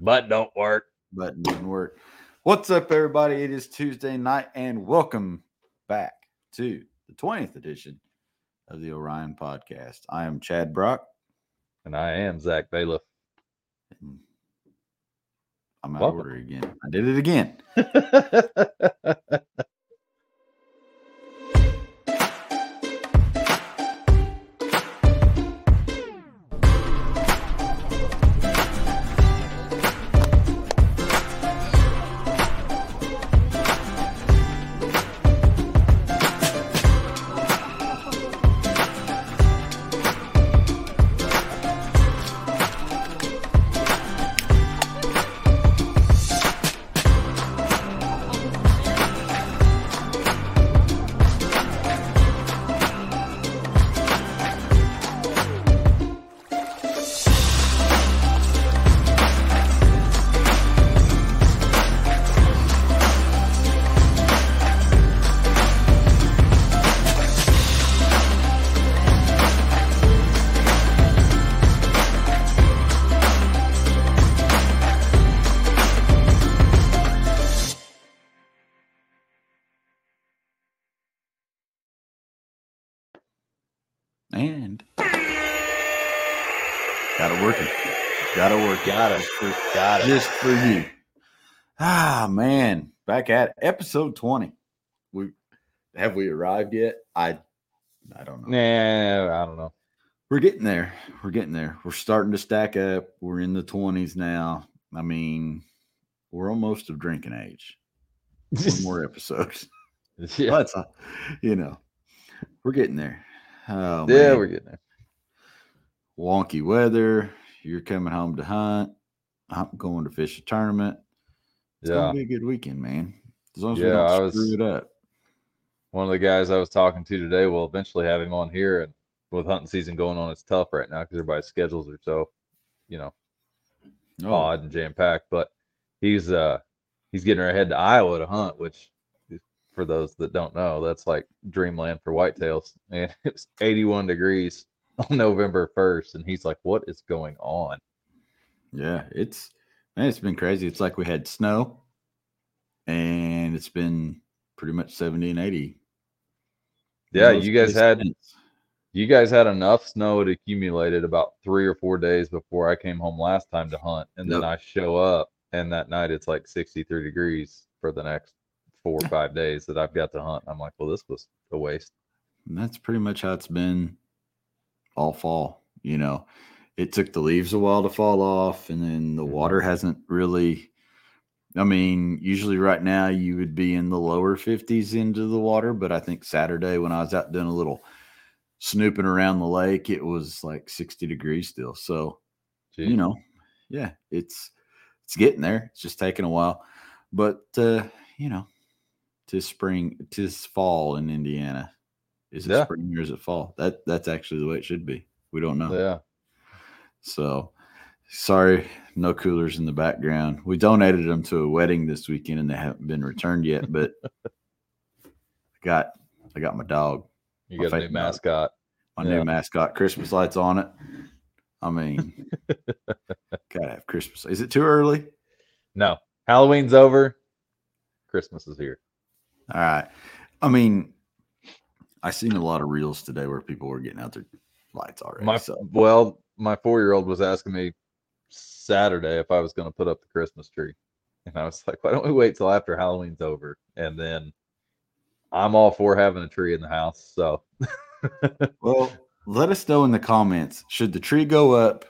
But don't work. Button didn't work. What's up, everybody? It is Tuesday night, and welcome back to the 20th edition of the Orion Podcast. I am Chad Brock. And I am Zach Bailiff. I'm out Welcome. of order again. I did it again. just for you. Ah man, back at it. episode 20. We have we arrived yet? I I don't know. Nah, I don't know. We're getting there. We're getting there. We're starting to stack up. We're in the 20s now. I mean, we're almost of drinking age. One more episodes. yeah, all, you know, we're getting there. Oh, yeah, man. we're getting there. wonky weather. You're coming home to hunt. I'm going to fish a tournament. It's Yeah. gonna be a good weekend, man. As long as Yeah, we don't was- screw it up. One of the guys I was talking to today will eventually have him on here, and with hunting season going on, it's tough right now because everybody's schedules are so, you know, Oh, odd and jam packed. But he's uh he's getting to head to Iowa to hunt, which for those that don't know, that's like dreamland for whitetails. And it's 81 degrees on November 1st, and he's like, "What is going on?" Yeah, it's man, it's been crazy. It's like we had snow, and it's been pretty much 70 and 80. Yeah, you guys had since. you guys had enough snow to accumulated about three or four days before I came home last time to hunt, and then I show up, and that night it's like 63 degrees for the next four or five days that I've got to hunt. I'm like, well, this was a waste. And that's pretty much how it's been all fall. You know, it took the leaves a while to fall off, and then the Mhm. water hasn't really. I mean, usually right now you would be in the lower 50s into the water, but I think Saturday when I was out doing a little snooping around the lake, it was like 60 degrees still. So, you know, yeah, it's it's getting there. It's just taking a while. But uh, you know, tis spring, tis fall in Indiana. Is it Yeah. spring or is it fall? That that's actually the way it should be. We don't know. Yeah. So sorry, no coolers in the background. We donated them to a wedding this weekend and they haven't been returned yet, but I got I got my dog, You My got a new favorite dog. mascot. my Yeah. new mascot, Christmas lights on it. I mean, gotta have Christmas. Is it too early? No, Halloween's over. Christmas is here. All right. I mean, I seen a lot of reels today where people were getting out their lights already. My so well, my four year old was asking me Saturday if I was going to put up the Christmas tree, and I was like, why don't we wait till after Halloween's over, and then I'm all for having a tree in the house. So well, let us know in the comments. Should the tree go up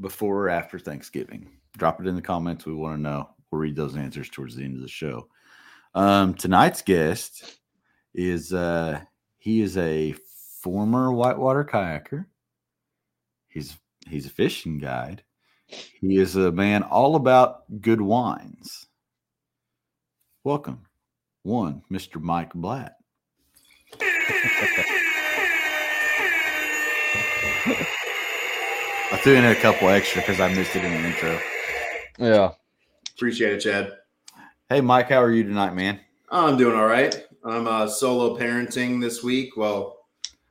before or after Thanksgiving? Drop it in the comments. We want to know. We'll read those answers towards the end of the show. Um, tonight's guest is uh he is a former whitewater kayaker. He's he's a fishing guide. He is a man all about good wines. Welcome, one, Mr. Mike Blatt. I threw in a couple extra because I missed it in the intro. yeah, Appreciate it, Chad. Hey, Mike, how are you tonight, man? I'm doing all right. I'm uh, solo parenting this week. Well,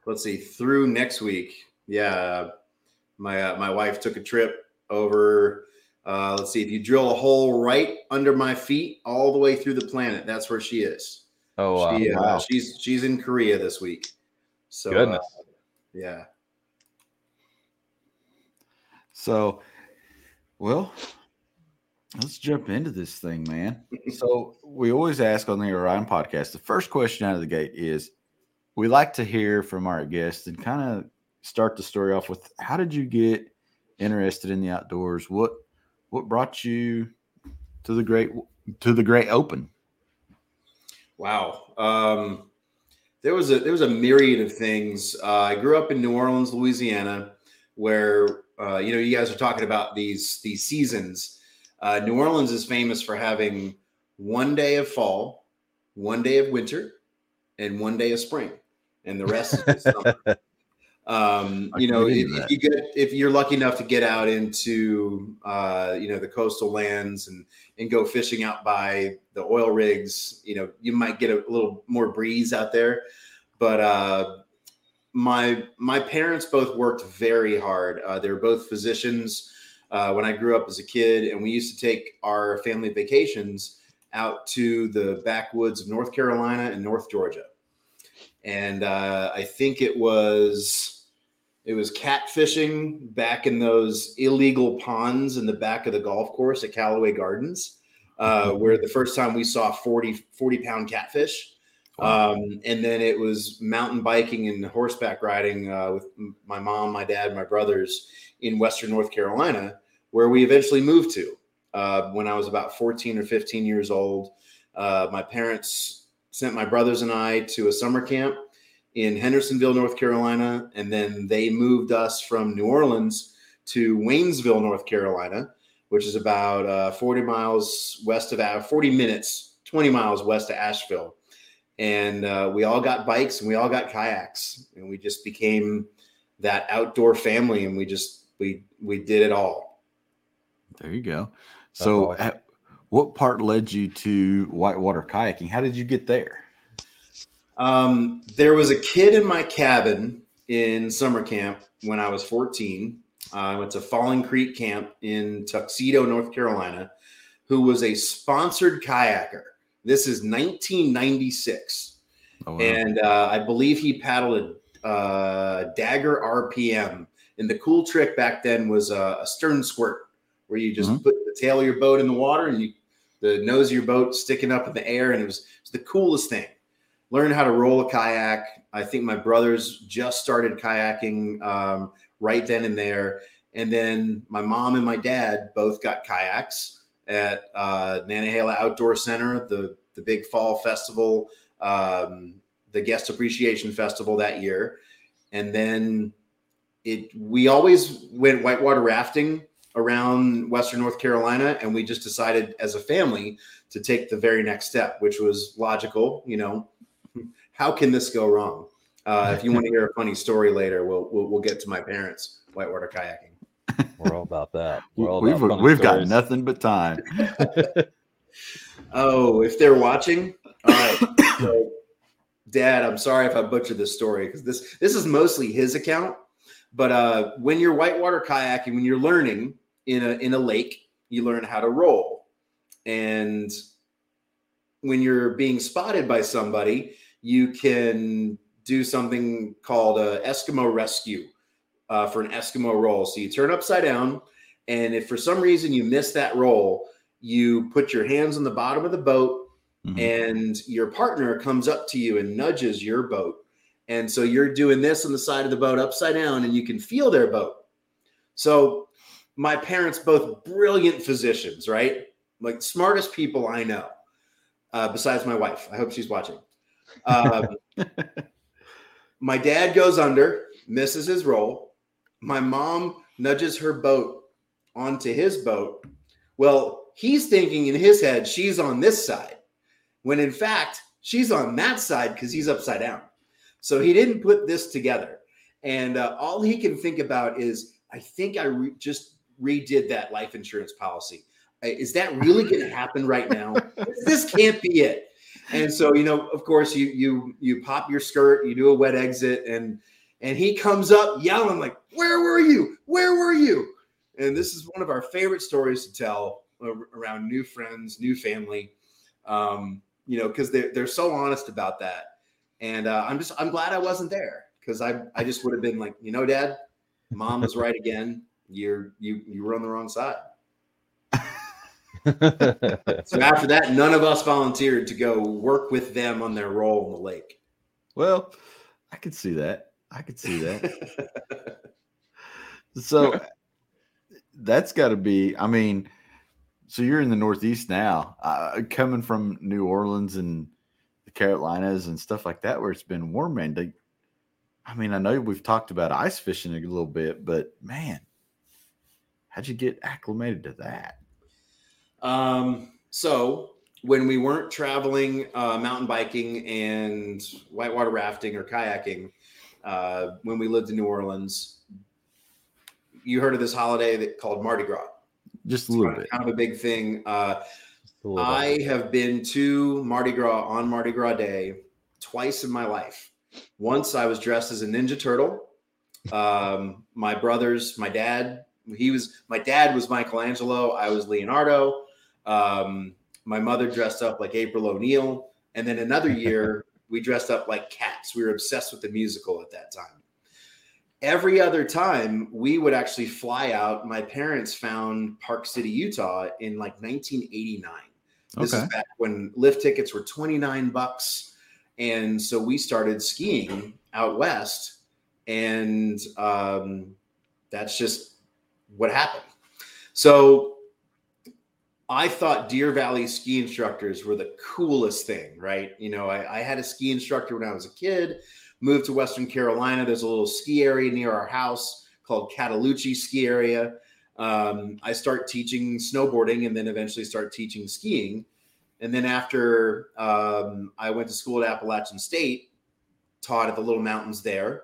let's see, through next week. Yeah, my uh, my wife took a trip over Uh, let's see. If you drill a hole right under my feet, all the way through the planet, that's where she is. Oh wow. She, uh, Wow. she's she's in Korea this week. So uh, Goodness. yeah. So, well, let's jump into this thing, man. so, we always ask on the Orion podcast the first question out of the gate is we like to hear from our guests and kind of start the story off with how did you get interested in the outdoors? What what brought you to the great to the great open? Wow. Um, there was a there was a myriad of things. Uh, I grew up in New Orleans, Louisiana, where uh, you know you guys are talking about these these seasons. Uh, New Orleans is famous for having one day of fall, one day of winter, and one day of spring, and the rest is summer. Um, you know, if, if you get if you're lucky enough to get out into uh, you know the coastal lands and and go fishing out by the oil rigs, you know, you might get a little more breeze out there. But uh, my my parents both worked very hard. Uh, they were both physicians uh, when I grew up as a kid, and we used to take our family vacations out to the backwoods of North Carolina and North Georgia. And uh, I think it was it was catfishing back in those illegal ponds in the back of the golf course at Callaway Gardens, uh, where the first time we saw 40, 40 pound catfish. Um, and then it was mountain biking and horseback riding uh, with my mom, my dad, my brothers in Western North Carolina, where we eventually moved to uh, when I was about 14 or 15 years old. Uh, my parents sent my brothers and I to a summer camp in Hendersonville, North Carolina, and then they moved us from New Orleans to Waynesville, North Carolina, which is about uh, 40 miles west of Ash- 40 minutes, 20 miles west of Asheville. And uh, we all got bikes and we all got kayaks, and we just became that outdoor family, and we just we we did it all. There you go. So, awesome. At- what part led you to whitewater kayaking? How did you get there? Um, there was a kid in my cabin in summer camp when I was 14. Uh, I went to Falling Creek Camp in Tuxedo, North Carolina, who was a sponsored kayaker. This is 1996. Oh, wow. And uh, I believe he paddled a uh, Dagger RPM. And the cool trick back then was a, a stern squirt, where you just Mhm. put the tail of your boat in the water and you the nose of your boat sticking up in the air, and it was, it was the coolest thing. Learn how to roll a kayak. I think my brothers just started kayaking um, right then and there, and then my mom and my dad both got kayaks at uh, Nantahala Outdoor Center, the the big fall festival, um, the guest appreciation festival that year, and then it. We always went whitewater rafting around Western North Carolina, and we just decided as a family to take the very next step, which was logical. You know, how can this go wrong? Uh, if you want to hear a funny story later, we'll, we'll we'll get to my parents whitewater kayaking. We're all about that. We're all we've about we've got nothing but time. Oh, if they're watching, all right. So, Dad, I'm sorry if I butchered this story because this this is mostly his account. But uh, when you're whitewater kayaking, when you're learning in a in a lake, you learn how to roll, and when you're being spotted by somebody, you can do something called a Eskimo rescue uh, for an Eskimo roll. So you turn upside down, and if for some reason you miss that roll, you put your hands on the bottom of the boat Mhm. and your partner comes up to you and nudges your boat. And so you're doing this on the side of the boat upside down and you can feel their boat. So my parents, both brilliant physicians, right? Like smartest people I know, uh, besides my wife. I hope she's watching. Um, my dad goes under, misses his roll. My mom nudges her boat onto his boat. Well, he's thinking in his head she's on this side, when in fact she's on that side because he's upside down. So he didn't put this together. And uh, all he can think about is, I think I re- just redid that life insurance policy. Uh, Is that really going to happen right now? this can't be it. And so, you know, of course, you you you pop your skirt, you do a wet exit, and and he comes up yelling like, "Where were you? Where were you?" And and this is one of our favorite stories to tell around new friends, new family. Um, you know, because they're they're so honest about that, and uh, I'm just I'm glad I wasn't there because I I just would have been like, you know, Dad, Mom was right again. You're you you were on the wrong side. so after that, none of us volunteered to go work with them on their role in the lake. Well, I could see that. I could see that. so that's got to be. I mean, so you're in the Northeast now, uh, coming from New Orleans and the Carolinas and stuff like that, where it's been warm. And I mean, I know we've talked about ice fishing a little bit, but man, how'd you get acclimated to that? Um, so when we weren't traveling uh, mountain biking and whitewater rafting or kayaking, uh, when we lived in New Orleans, you heard of this holiday that called Mardi Gras. Just a little kind bit. Of, kind of a big thing. Uh, I have been to Mardi Gras on Mardi Gras Day twice in my life. Once I was dressed as a Ninja Turtle. Um, my brothers, my dad, he was my dad was Michelangelo. I was Leonardo. Um, my mother dressed up like April O'Neil, and then another year we dressed up like cats. We were obsessed with the musical at that time. Every other time we would actually fly out. My parents found Park City, Utah in like 1989. This Okay. is back when lift tickets were 29 bucks. And so we started skiing out west. And um, that's just what happened. So I thought Deer Valley ski instructors were the coolest thing, right? You know, I, I had a ski instructor when I was a kid, moved to Western Carolina. There's a little ski area near our house called Cataloochee Ski Area. Um, I start teaching snowboarding and then eventually start teaching skiing. And then after um, I went to school at Appalachian State, taught at the Little Mountains there.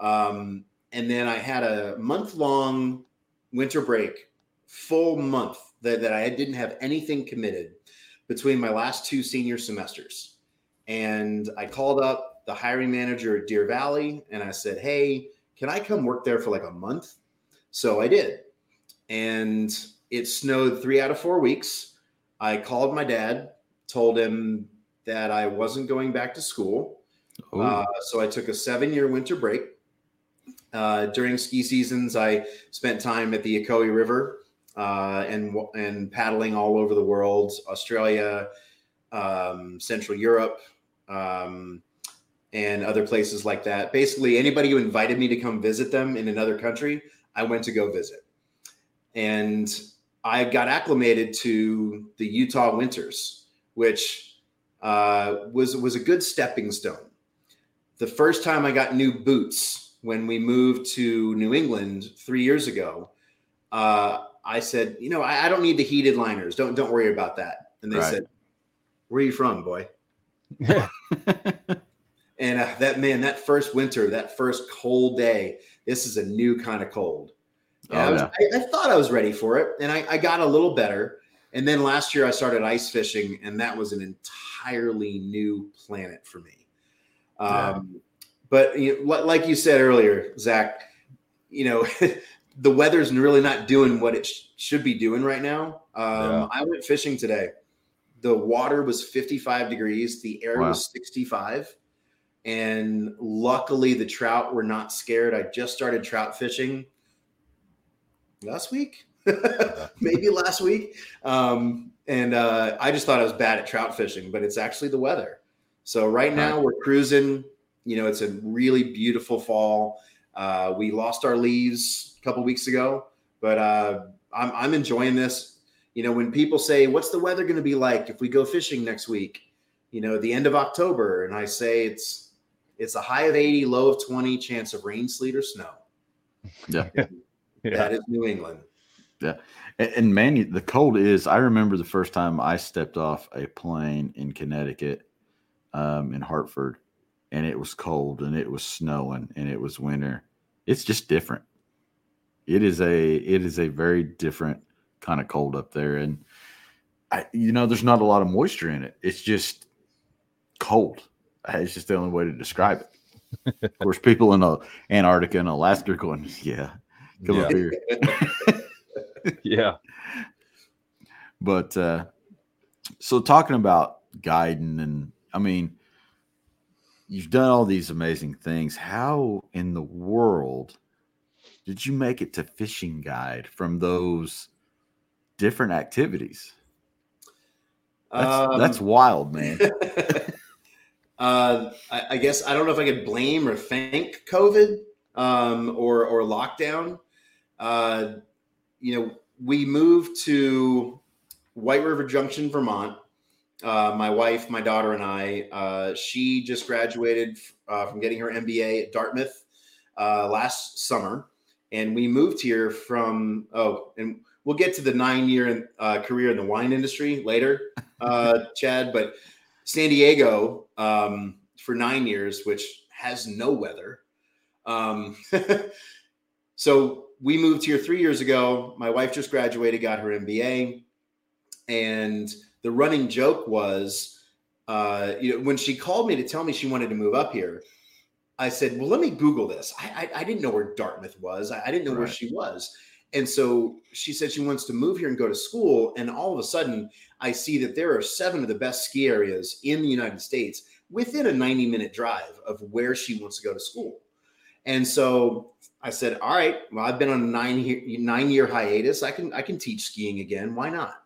Um, and then I had a month long winter break, full month that, that I didn't have anything committed between my last two senior semesters. And I called up the hiring manager at Deer Valley and I said, Hey, can I come work there for like a month? So I did. And it snowed three out of four weeks. I called my dad, told him that I wasn't going back to school. Uh, so I took a seven year winter break. Uh, during ski seasons, I spent time at the Ocoee River uh, and and paddling all over the world, Australia, um, Central Europe, um, and other places like that. Basically, anybody who invited me to come visit them in another country, I went to go visit, and I got acclimated to the Utah winters, which uh, was was a good stepping stone. The first time I got new boots when we moved to New England three years ago, uh, I said, you know, I, I, don't need the heated liners. Don't don't worry about that. And they Right. said, "Where are you from, boy?" And uh, that man, that first winter, that first cold day, this is a new kind of cold. And I, Oh, was, yeah. I, I thought I was ready for it, and I, I got a little better. And then last year I started ice fishing, and that was an entirely new planet for me. Yeah. But you know, li- like you said earlier, Zach, you know, the weather's really not doing what it sh- should be doing right now. Um, Yeah. I went fishing today. The water was 55 degrees, the air Wow. was 65. And luckily, the trout were not scared. I just started trout fishing last week, maybe last week. Um, and uh, I just thought I was bad at trout fishing, but it's actually the weather. So right now we're cruising. You know, it's a really beautiful fall. Uh, we lost our leaves a couple weeks ago, but uh, I'm, I'm enjoying this. You know, when people say, "What's the weather going to be like if we go fishing next week?" You know, the end of October, and I say it's it's a high of 80, low of 20, chance of rain, sleet, or snow. Yeah. Yeah. That is New England. And, and man, the cold is. I remember the first time I stepped off a plane in Connecticut, um, in Hartford, and it was cold and it was snowing and it was winter. It's just different. It is a it is a very different kind of cold up there, and I, you know, there's not a lot of moisture in it. It's just cold. It's just the only way to describe it. of course, people in uh, Antarctica and Alaska are going, yeah, come up here. yeah. But uh, so talking about guiding, and I mean, you've done all these amazing things. How in the world did you make it to fishing guide from those different activities? That's, Um, that's wild, man. uh, I, I guess I don't know if I could blame or thank COVID um, or or lockdown. Uh, you know, we moved to White River Junction, Vermont. Uh, my wife, my daughter, and I. Uh, she just graduated uh, from getting her MBA at Dartmouth uh, last summer, and we moved here from. Oh, and we'll get to the nine-year uh, career in the wine industry later, uh, Chad. But San Diego um, for nine years, which has no weather. Um, so we moved here three years ago. My wife just graduated, got her MBA, and the running joke was, uh, you know, when she called me to tell me she wanted to move up here, I said, "Well, let me Google this." I I, I didn't know where Dartmouth was. I, I didn't know where she was. And so she said she wants to move here and go to school. And all of a sudden, I see that there are seven of the best ski areas in the United States within a 90 minute drive of where she wants to go to school. And so I said, all right, well, I've been on a nine year, nine year hiatus. I can, I can teach skiing again. Why not?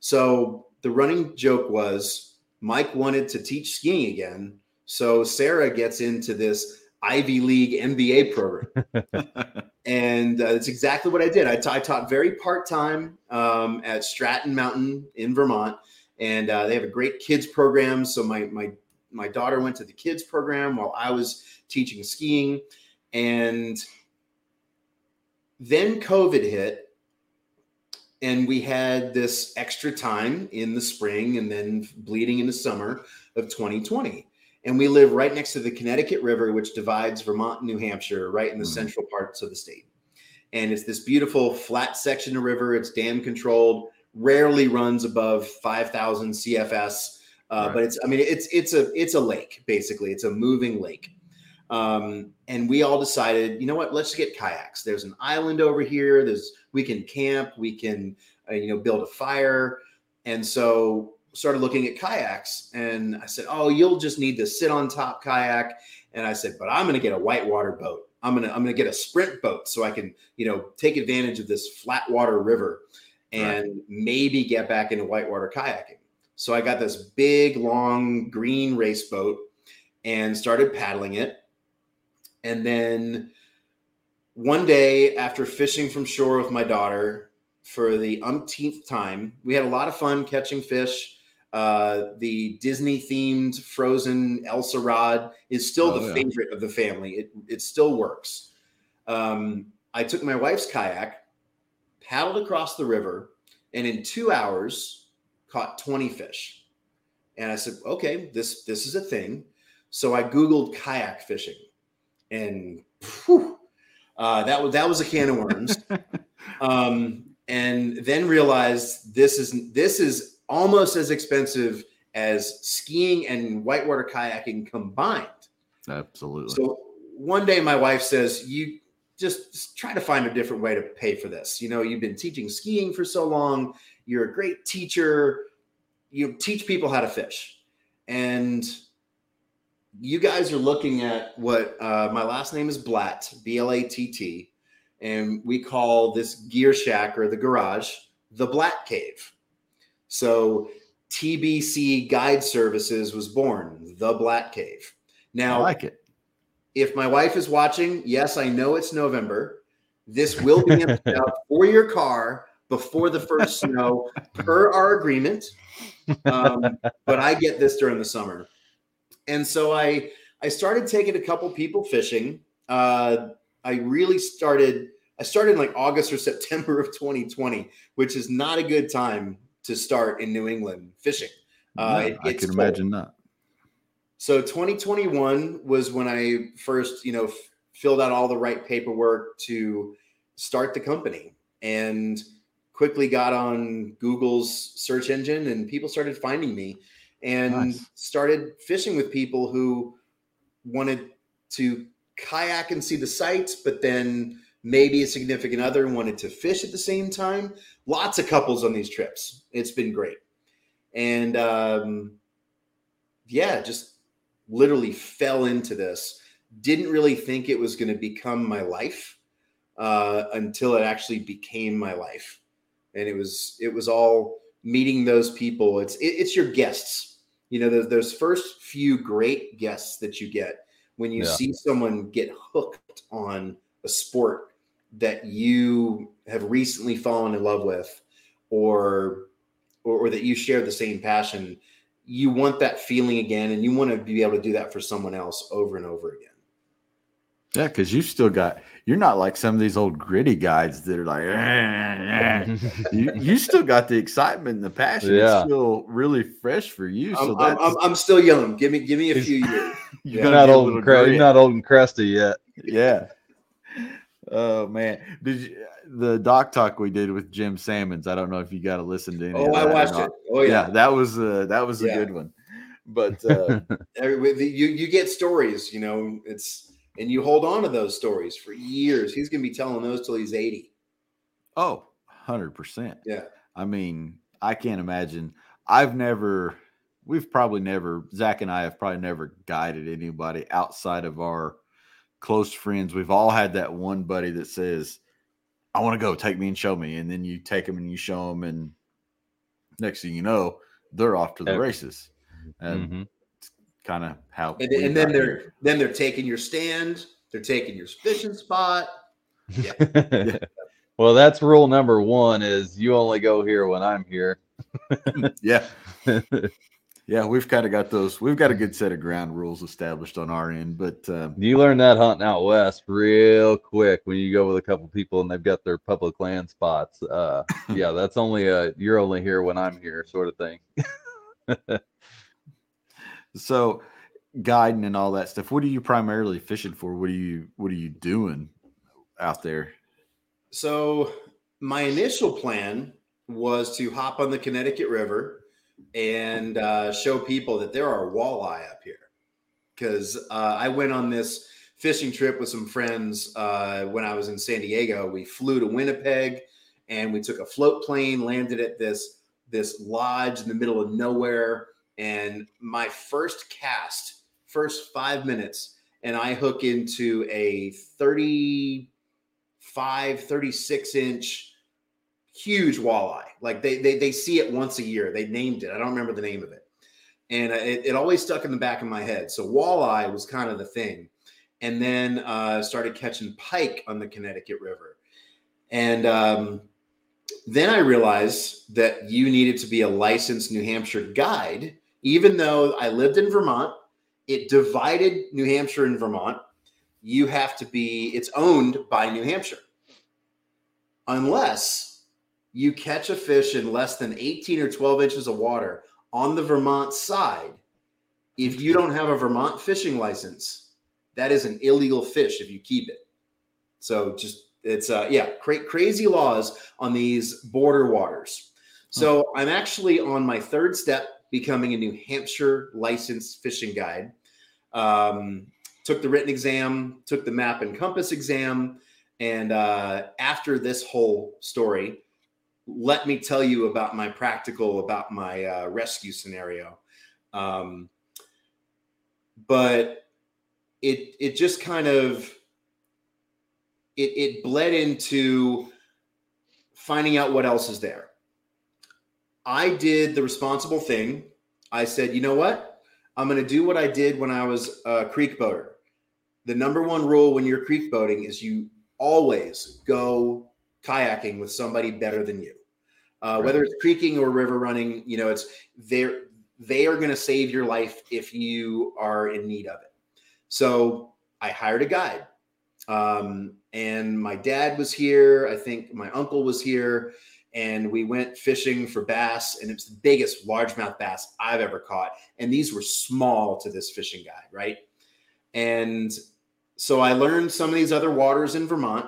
So the running joke was Mike wanted to teach skiing again. So Sarah gets into this Ivy League MBA program and uh, it's exactly what I did. I, taught very part time um, at Stratton Mountain in Vermont, and uh, they have a great kids program. So my my my daughter went to the kids program while I was teaching skiing, and then COVID hit, and we had this extra time in the spring and then bleeding into summer of 2020 and we live right next to the Connecticut River, which divides Vermont and New Hampshire, right in the Mhm. central parts of the state. And it's this beautiful flat section of river. It's dam controlled, rarely runs above 5,000 CFS, uh, Right. but it's I mean it's it's a it's a lake basically. It's a moving lake. Um, and we all decided, you know what? Let's get kayaks. There's an island over here. There's we can camp. We can uh, you know build a fire. And so started looking at kayaks and I said, "Oh, you'll just need to sit on top kayak." And I said, "But I'm going to get a whitewater boat. I'm going to I'm going to get a sprint boat so I can, you know, take advantage of this flat water river and maybe get back into whitewater kayaking." So I got this big long green race boat and started paddling it. And then one day after fishing from shore with my daughter for the umpteenth time, we had a lot of fun catching fish. Uh, the Disney themed frozen Elsa rod is still Oh, the yeah. favorite of the family. It, it still works. Um, I took my wife's kayak, paddled across the river, and in two hours caught 20 fish. And I said, okay, this this is a thing. So I Googled kayak fishing and phew, uh, that was that was a can of worms. um, and then realized this is this is almost as expensive as skiing and whitewater kayaking combined. Absolutely. So one day my wife says, "You just try to find a different way to pay for this. You know, you've been teaching skiing for so long. You're a great teacher. You teach people how to fish, and you guys are looking at what uh, my last name is Blatt, B L A T T, and we call this gear shack or the garage the Blatt Cave. So TBC Guide Services was born, the Blatt Cave. I Now, like it. if my wife is watching, yes, I know it's November. This will be for your car before the first snow, per our agreement. Um, but I get this during the summer, and so I I started taking a couple people fishing. Uh, I really started. I started in like August or September of 2020, which is not a good time to start in New England fishing. Uh, it I can cold. imagine not. So 2021 was when I first, you know, f- filled out all the right paperwork to start the company and quickly got on Google's search engine and people started finding me and Nice. started fishing with people who wanted to kayak and see the sights but then maybe a significant other wanted to fish at the same time. Lots of couples on these trips. It's been great. And um, yeah, just literally fell into this. Didn't really think it was going to become my life uh, until it actually became my life. And it was it was all meeting those people. It's it, it's your guests. You know, those, those first few great guests that you get when you yeah. see someone get hooked on a sport that you have recently fallen in love with or, or or, that you share the same passion you want that feeling again and you want to be able to do that for someone else over and over again yeah because you still got you're not like some of these old gritty guys that are like eh, eh. you, you still got the excitement and the passion yeah. it's still really fresh for you so I'm, I'm, I'm, still young give me give me a few years you're not old and cre- you're not old and crusty yet yeah Oh man, did you, the doc talk we did with Jim Sammons? I don't know if you got to listen to. Any oh, I watched it. Oh yeah. yeah, that was uh, that was a good one. But uh, you you get stories, you know. It's and you hold on to those stories for years. He's gonna be telling those till he's eighty. Oh, 100 percent. Yeah. I mean, I can't imagine. I've never. We've probably never. Zach and I have probably never guided anybody outside of our close friends, we've all had that one buddy that says, I want to go, take me and show me. And then you take them and you show them. And next thing you know, they're off to the races. And mm-hmm. Kind of how. And, and then they're, here. then they're taking your stand. They're taking your fishing spot. Yeah. yeah. Well, that's rule number one is you only go here when I'm here. yeah. Yeah, we've kind of got those. We've got a good set of ground rules established on our end, but um, you learn that hunting out west real quick when you go with a couple people and they've got their public land spots. Uh, yeah, that's only a you're only here when I'm here sort of thing. So, guiding and all that stuff. What are you primarily fishing for? What are you What are you doing out there? So, my initial plan was to hop on the Connecticut River and uh, show people that there are walleye up here. Because uh, I went on this fishing trip with some friends uh, when I was in San Diego. We flew to Winnipeg and we took a float plane, landed at this this lodge in the middle of nowhere. And my first cast, first five minutes, and I hook into a 35, 36 inch huge walleye. Like they, they they see it once a year. They named it. I don't remember the name of it, and it, it always stuck in the back of my head. So walleye was kind of the thing, and then uh, started catching pike on the Connecticut River, and um, then I realized that you needed to be a licensed New Hampshire guide. Even though I lived in Vermont, it divided New Hampshire and Vermont. You have to be. It's owned by New Hampshire, unless you catch a fish in less than 18 or 12 inches of water on the Vermont side, if you don't have a Vermont fishing license, that is an illegal fish if you keep it. So just it's uh yeah, cra- crazy laws on these border waters. So I'm actually on my third step becoming a New Hampshire licensed fishing guide. Um, took the written exam, took the map and compass exam, and uh, after this whole story, let me tell you about my practical about my uh, rescue scenario um, but it it just kind of it it bled into finding out what else is there i did the responsible thing i said you know what i'm going to do what i did when i was a creek boater the number one rule when you're creek boating is you always go kayaking with somebody better than you. Uh, right. Whether it's creeking or river running, you know, it's they're they are going to save your life if you are in need of it. So I hired a guide, um, and my dad was here. I think my uncle was here, and we went fishing for bass, and it was the biggest largemouth bass I've ever caught. And these were small to this fishing guide, right? And so I learned some of these other waters in Vermont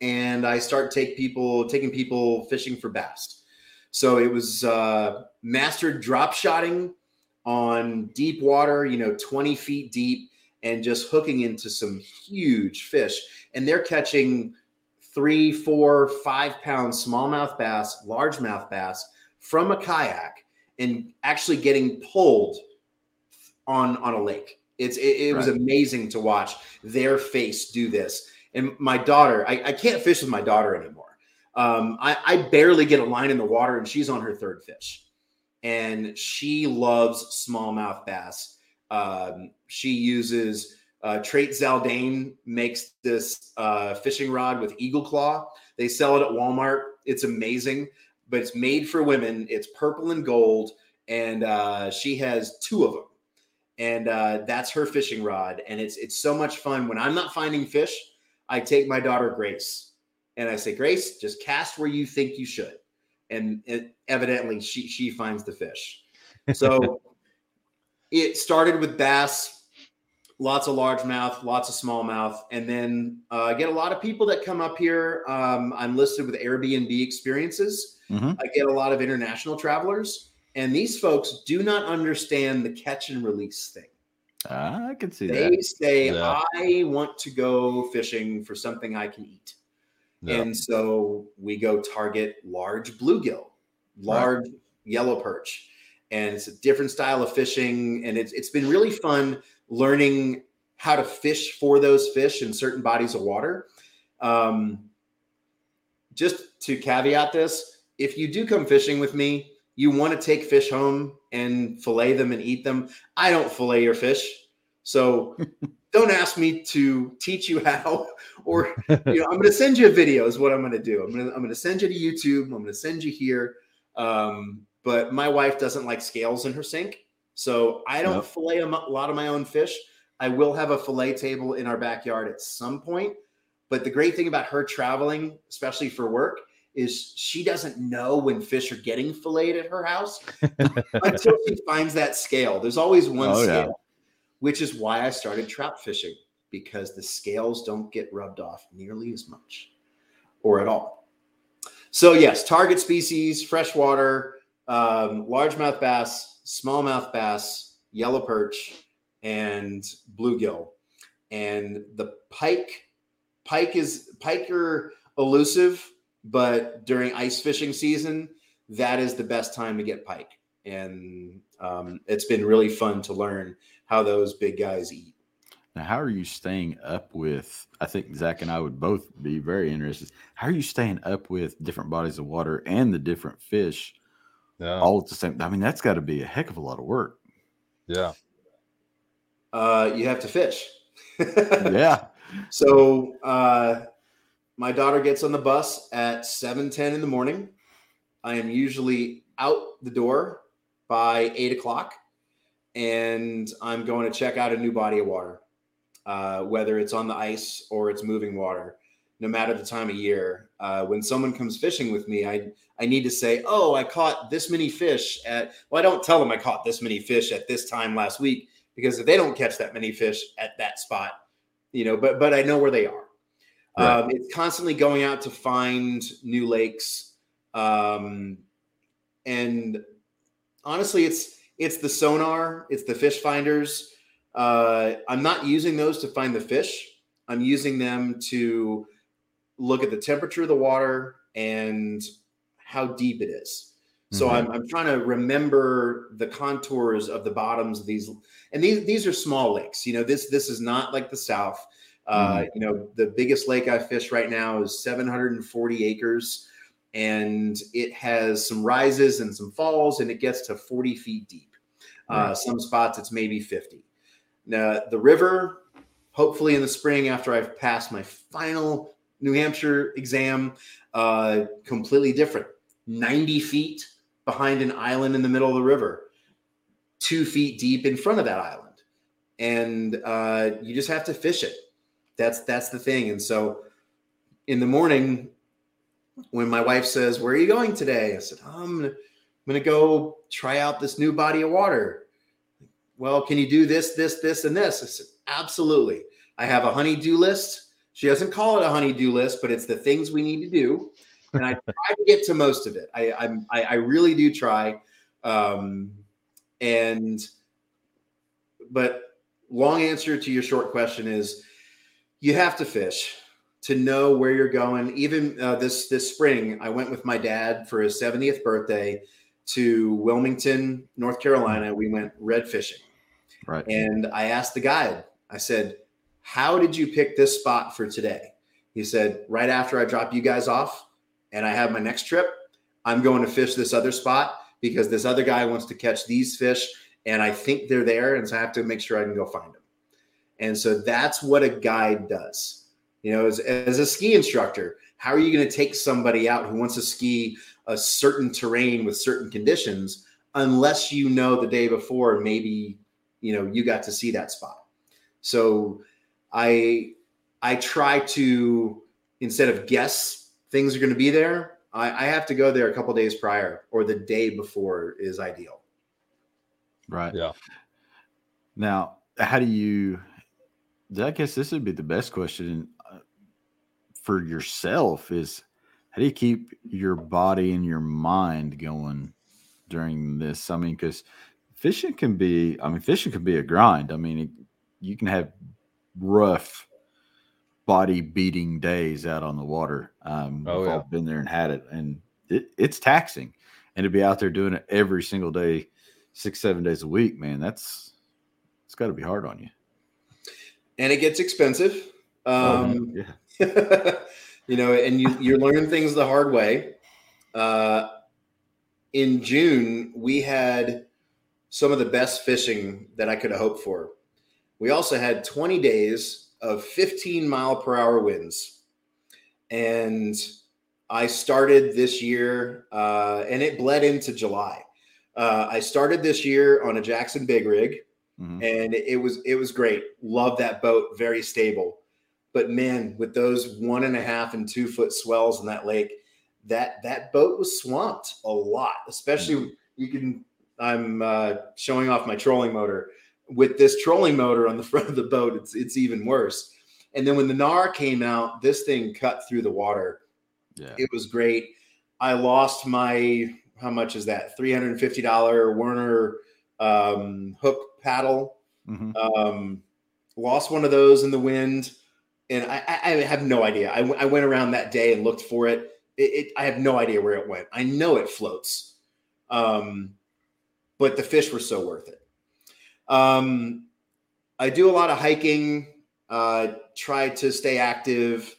and I start take people taking people fishing for bass. So it was uh, mastered drop shotting on deep water, you know, 20 feet deep, and just hooking into some huge fish. And they're catching three, four, five pound smallmouth bass, largemouth bass from a kayak and actually getting pulled on on a lake. It's it, it was amazing to watch their face do this. And my daughter, I, I can't fish with my daughter anymore. Um, I, I barely get a line in the water, and she's on her third fish, and she loves smallmouth bass. Um, she uses uh, Trait Zaldane makes this uh, fishing rod with eagle claw. They sell it at Walmart. It's amazing, but it's made for women. It's purple and gold, and uh, she has two of them, and uh, that's her fishing rod. And it's it's so much fun. When I'm not finding fish, I take my daughter Grace, and I say, Grace, just cast where you think you should, and it, evidently she she finds the fish. So it started with bass, lots of largemouth, lots of smallmouth, and then uh, I get a lot of people that come up here. Um, I'm listed with Airbnb experiences. Mhm. I get a lot of international travelers, and these folks do not understand the catch and release thing. Ah, I can see They that. say, Yeah. I want to go fishing for something I can eat. Yeah. And so we go target large bluegill, large yellow perch. And it's a different style of fishing. And it's, it's been really fun learning how to fish for those fish in certain bodies of water. Um, just to caveat this, if you do come fishing with me, you want to take fish home and fillet them and eat them. I don't fillet your fish. So don't ask me to teach you how or you know, I'm going to send you a video is what I'm going to do. I'm going to I'm going to send you to YouTube. I'm going to send you here. Um, but my wife doesn't like scales in her sink, so I don't Nope. fillet a lot of my own fish. I will have a fillet table in our backyard at some point. But the great thing about her traveling, especially for work, is she doesn't know when fish are getting filleted at her house until she finds that scale. There's always one Oh, yeah. scale, which is why I started trout fishing because the scales don't get rubbed off nearly as much or at all. So, yes, target species, freshwater, um, largemouth bass, smallmouth bass, yellow perch, and bluegill. And the pike, pike is pike are elusive, but during ice fishing season, that is the best time to get pike. And um, it's been really fun to learn how those big guys eat. Now, how are you staying up with? I think Zach and I would both be very interested. How are you staying up with different bodies of water and the different fish Yeah. all at the same? I mean, that's got to be a heck of a lot of work. Yeah. Uh, you have to fish. yeah. So uh, my daughter gets on the bus at 7:10 in the morning. I am usually out the door by eight o'clock, and I'm going to check out a new body of water, uh, whether it's on the ice or it's moving water. No matter the time of year, uh, when someone comes fishing with me, I I need to say, "Oh, I caught this many fish at." Well, I don't tell them I caught this many fish at this time last week because if they don't catch that many fish at that spot, you know, but but I know where they are. Right. Um, it's constantly going out to find new lakes, um, and honestly, it's it's the sonar, it's the fish finders. Uh, I'm not using those to find the fish. I'm using them to look at the temperature of the water and how deep it is. So Mhm. I'm, I'm trying to remember the contours of the bottoms of these, and these these are small lakes. You know, this this is not like the South. Uh, You know, the biggest lake I fish right now is 740 acres, and it has some rises and some falls, and it gets to 40 feet deep. Uh, Some spots it's maybe 50. Now the river, hopefully in the spring after I've passed my final New Hampshire exam, uh, completely different. 90 feet behind an island in the middle of the river, two feet deep in front of that island, and uh, you just have to fish it. That's that's the thing. And so, in the morning, when my wife says, "Where are you going today?" I said, oh, "I'm gonna, go try out this new body of water." Well, can you do this, this, this, and this? I said, "Absolutely." I have a honey-do list. She doesn't call it a honey-do list, but it's the things we need to do and I try to get to most of it. I I'm, I, I really do try, um, and but long answer to your short question is you have to fish to know where you're going. Even uh, this this spring, I went with my dad for his 70th birthday to Wilmington, North Carolina. We went red fishing. Right. And I asked the guide, I said, How did you pick this spot for today? He said, Right after I drop you guys off and I have my next trip, I'm going to fish this other spot because this other guy wants to catch these fish and I think they're there. And so I have to make sure I can go find them. And so that's what a guide does. You know, as, as a ski instructor, how are you going to take somebody out who wants to ski a certain terrain with certain conditions unless you know the day before maybe you know you got to see that spot so i i try to instead of guess things are going to be there I, I have to go there a couple days prior or the day before is ideal Right. Yeah. Now, how do you? I guess this would be the best question uh, for yourself: is how do you keep your body and your mind going during this? I mean, because fishing can be, I mean, fishing can be a grind. I mean, it, you can have rough body beating days out on the water. Um, Oh, we've all yeah. been there and had it, and it, it's taxing. And to be out there doing it every single day, six, seven days a week, man, that's it's got to be hard on you. and it gets expensive Oh, um, yeah. you know, and you you learn things the hard way. Uh, in June, we had some of the best fishing that I could have hoped for. We also had 20 days of 15 mile per hour winds, and I started this year, uh, and it bled into July. Uh, I started this year on a Jackson Big Rig, Mhm. and it was it was great. Love that boat, very stable. But man, with those one and a half and two foot swells in that lake, that that boat was swamped a lot. Especially you can. I'm uh, showing off my trolling motor. With this trolling motor on the front of the boat, it's it's even worse. And then when the Knarr came out, this thing cut through the water. Yeah. It was great. I lost my how much is that? Three hundred and fifty dollar Werner um, hook paddle. Mhm. Um, lost one of those in the wind, and I, I, I have no idea. I, w- I went around that day and looked for it. It, it. I have no idea where it went. I know it floats, um, but the fish were so worth it. Um, I do a lot of hiking. Uh, try to stay active,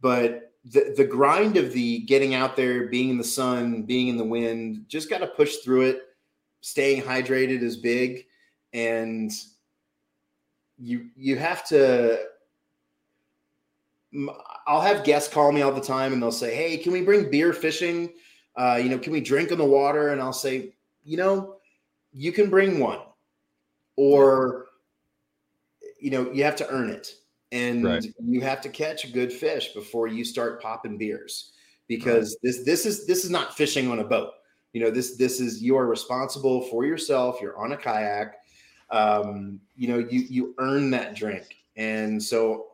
but the the grind of the getting out there, being in the sun, being in the wind, just got to push through it. Staying hydrated is big, and you you have to. I'll have guests call me all the time, and they'll say, "Hey, can we bring beer fishing? Uh, you know, can we drink in the water?" And I'll say, "You know, you can bring one, or you know, you have to earn it." and Right. you have to catch a good fish before you start popping beers. Because this this is this is not fishing on a boat. You know this this is you are responsible for yourself. You're on a kayak. Um, you know you you earn that drink. And so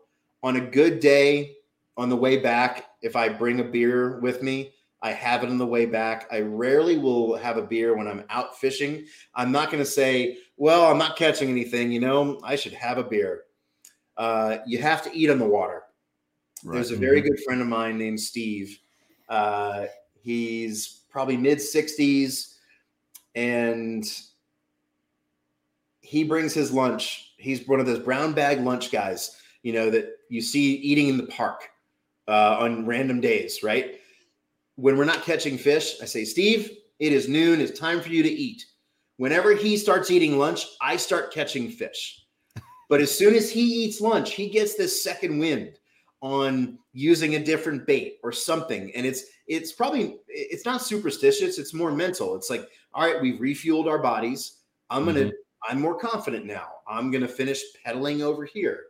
on a good day on the way back if i bring a beer with me i have it on the way back i rarely will have a beer when i'm out fishing i'm not going to say well i'm not catching anything you know i should have a beer uh, you have to eat on the water. There's a very good friend of mine named Steve. Uh, he's probably mid 60s and he brings his lunch. He's one of those brown bag lunch guys, you know, that you see eating in the park uh, on random days, right? When we're not catching fish, I say, Steve, it is noon. It's time for you to eat. Whenever he starts eating lunch, I start catching fish. But as soon as he eats lunch, he gets this second wind on using a different bait or something. And it's it's probably it's not superstitious, it's more mental. It's like, all right, we've refueled our bodies. I'm gonna I'm more confident now. I'm gonna finish pedaling over here.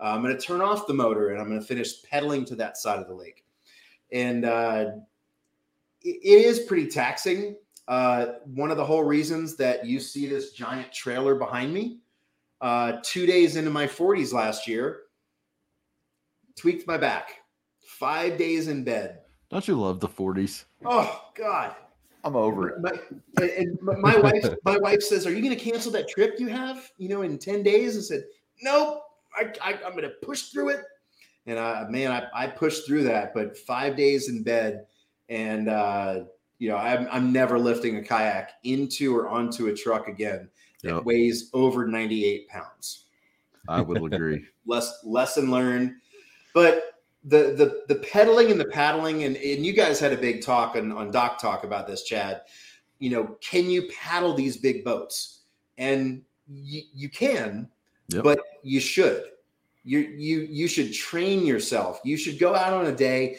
Uh, I'm gonna turn off the motor and I'm gonna finish pedaling to that side of the lake. And uh, it- is pretty taxing. Uh, one of the whole reasons that you see this giant trailer behind me uh, two days into my 40s last year, tweaked my back. Five days in bed. Don't you love the 40s? Oh God! I'm over it. My, and my- wife, my wife says, "Are you going to cancel that trip you have? You know, in ten days?" I said, "Nope. I, I, I'm going to push through it." and I man, I, I pushed through that. But five days in bed, and uh, you know, I'm I'm never lifting a kayak into or onto a truck again that Yep. weighs over 98 pounds. I will agree. Less lesson learned. But the the the pedaling and the paddling, and, and you guys had a big talk on, on Doc Talk about this, Chad. You know, can you paddle these big boats? And you, you can, Yep. but you should. You you you should train yourself. You should go out on a day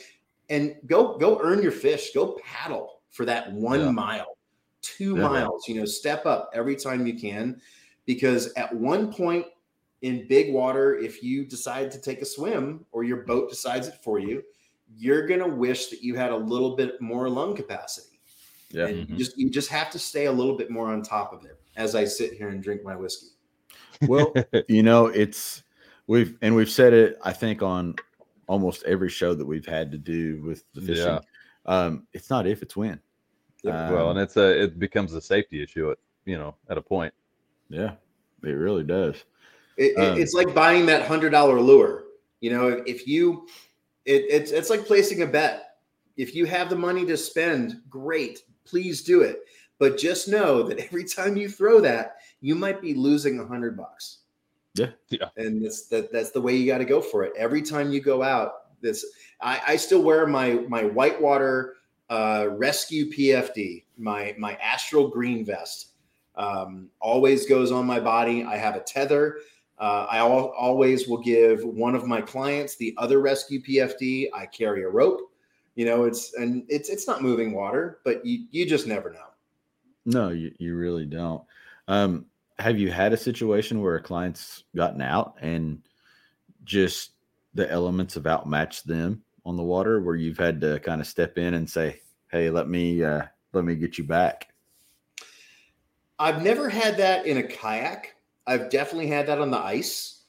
and go go earn your fish. Go paddle for that one Yeah. mile, two Yeah. miles. You know, step up every time you can, because at one point in big water, if you decide to take a swim or your boat decides it for you, you're gonna wish that you had a little bit more lung capacity. Yeah. And you Mhm. just you just have to stay a little bit more on top of it as I sit here and drink my whiskey. Well, you know, it's we've and we've said it, I think, on almost every show that we've had to do with the fishing. Yeah. Um, it's not if, it's when. Yep. well, Um, and it's a it becomes a safety issue at you know at a point. yeah, it really does. It, it- Um, it's like buying that hundred dollar lure. You know, if, if you, it, it's it's like placing a bet. If you have the money to spend, great, please do it. But just know that every time you throw that, you might be losing a hundred bucks. Yeah. Yeah. and that's that, that's the way you got to go for it. Every time you go out, this I, I still wear my my whitewater uh, rescue PFD, my my astral green vest. Um, always goes on my body. I have a tether. Uh, I al- always will give one of my clients the other rescue PFD. I carry a rope. You know, it's and it's it's not moving water, but you you just never know. No, you, you really don't. Um, have you had a situation where a client's gotten out and just the elements have outmatched them on the water where you've had to kind of step in and say, Hey, let me uh let me get you back. I've never had that in a kayak. I've definitely had that on the ice.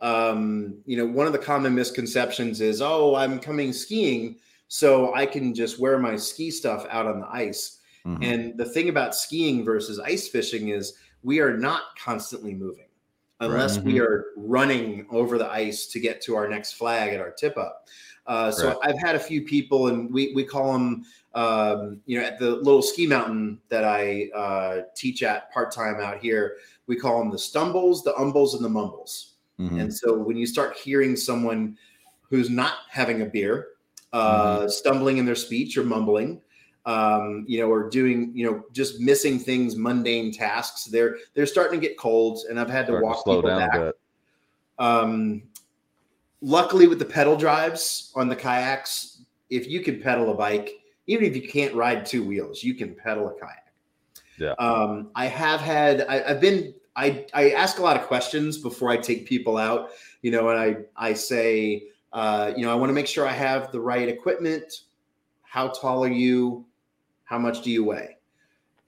Um, you know, one of the common misconceptions is, oh, I'm coming skiing, so I can just wear my ski stuff out on the ice. Mhm. And the thing about skiing versus ice fishing is we are not constantly moving unless we are running over the ice to get to our next flag at our tip up. Uh, so Right. I've had a few people, and we we call them, um, you know, at the little ski mountain that I uh, teach at part time out here. We call them the stumbles, the umbles, and the mumbles. Mhm. And so when you start hearing someone who's not having a beer, uh, stumbling in their speech or mumbling, um, you know, or doing, you know, just missing things, mundane tasks, they're they're starting to get cold, and I've had to Starting to walk slow people down back. Um, luckily, with the pedal drives on the kayaks, if you can pedal a bike, even if you can't ride two wheels, you can pedal a kayak. Yeah. Um, I have had. I, I've been. I I ask a lot of questions before I take people out. You know, and I I say, uh, you know, I want to make sure I have the right equipment. How tall are you? How much do you weigh?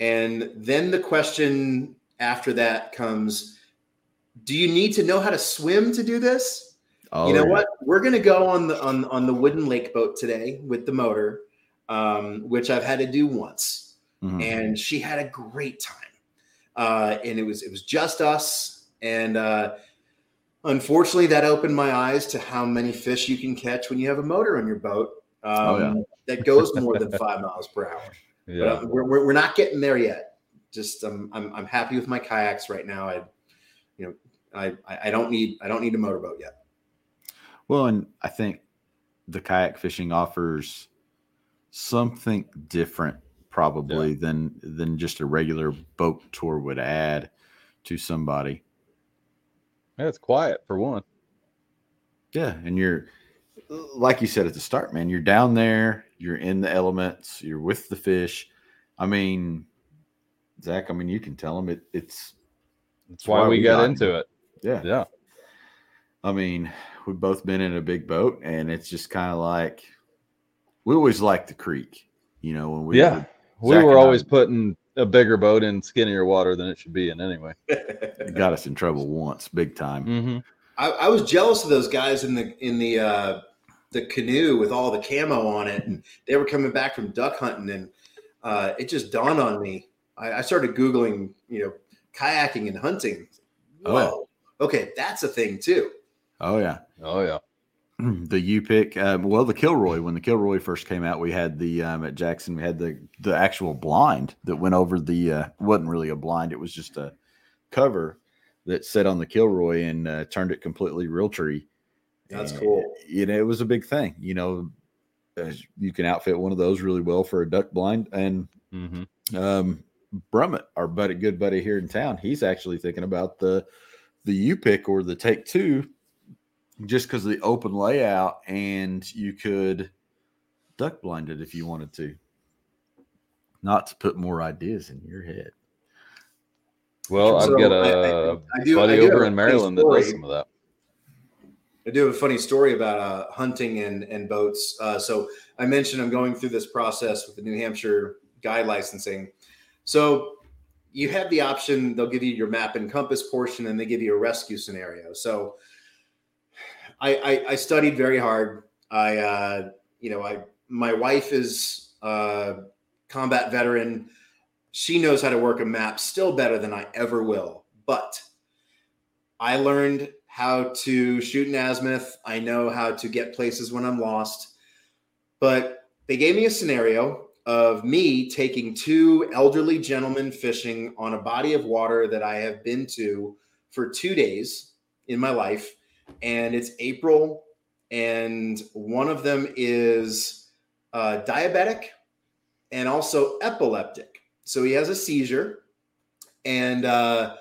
And then the question after that comes do you need to know how to swim to do this Oh, you know yeah. what we're going to go on the on, on the wooden lake boat today with the motor um, which i've had to do once Mhm. and she had a great time uh, and it was it was just us and uh, unfortunately that opened my eyes to how many fish you can catch when you have a motor on your boat um, Oh, yeah. that goes more than five miles per hour Yeah. uh, we're, we're, we're not getting there yet. Just um, I'm I'm happy with my kayaks right now. I, you know, I I I don't need I don't need a motorboat yet. Well, and I think the kayak fishing offers something different probably than than just a regular boat tour would add to somebody. Yeah, it's quiet for one. Yeah, and you're like you said at the start, man, you're down there, you're in the elements, you're with the fish. I mean, Zach, I mean, you can tell them it, it's That's why, we got into it. yeah. Yeah. I mean, we've both been in a big boat, and it's just kind of like we always like the creek, you know, when we Yeah. We were and I- always putting a bigger boat in skinnier water than it should be in anyway. it got us in trouble once, big time. Mm-hmm. I, I was jealous of those guys in the in the uh, the canoe with all the camo on it, and they were coming back from duck hunting, and uh, it just dawned on me. I, I started googling, you know, kayaking and hunting. Oh, yeah. Whoa, okay, that's a thing too. Oh yeah, Oh yeah. the Yupik. Um, well, the Kilroy. When the Kilroy first came out, we had the um, at Jackson. We had the the actual blind that went over the. Uh, wasn't really a blind. It was just a cover that set on the Kilroy and uh, turned it completely Realtree. That's And, cool. You know, it was a big thing. You know, you can outfit one of those really well for a duck blind. And Mm-hmm. um, Brummett, our buddy, good buddy here in town, he's actually thinking about the the Yupik or the take two, just because of the open layout, and you could duck blind it if you wanted to. Not to put more ideas in your head. Well, I've got I- I- a I do- buddy I do over in Maryland that does some of that. I do have a funny story about uh, hunting and, and boats. Uh, so I mentioned I'm going through this process with the New Hampshire guide licensing. So you have the option, they'll give you your map and compass portion and they give you a rescue scenario. So I, I, I studied very hard. I, uh, you know, I, my wife is a combat veteran. She knows how to work a map still better than I ever will. But I learned how to shoot an azimuth. I know how to get places when I'm lost. But they gave me a scenario of me taking two elderly gentlemen fishing on a body of water that I have been to for two days in my life. And it's April, and one of them is uh, diabetic and also epileptic. So he has a seizure. And, uh,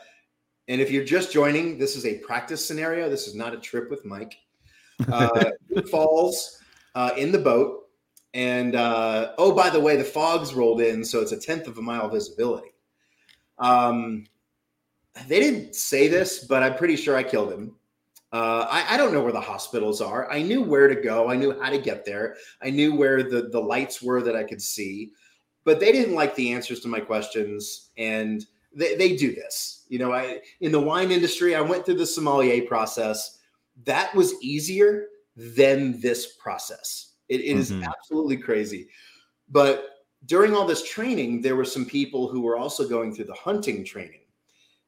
and if you're just joining, this is a practice scenario. This is not a trip with Mike. Uh, falls uh, in the boat. And uh, oh, by the way, the fog's rolled in, so it's a tenth of a mile visibility. Um, they didn't say this, but I'm pretty sure I killed him. Uh, I, I don't know where the hospitals are. I knew where to go. I knew how to get there. I knew where the, the lights were that I could see, but they didn't like the answers to my questions. And they, they do this. You know, I in the wine industry, I went through the sommelier process. That was easier than this process. It, it is Mhm. absolutely crazy. But during all this training, there were some people who were also going through the hunting training.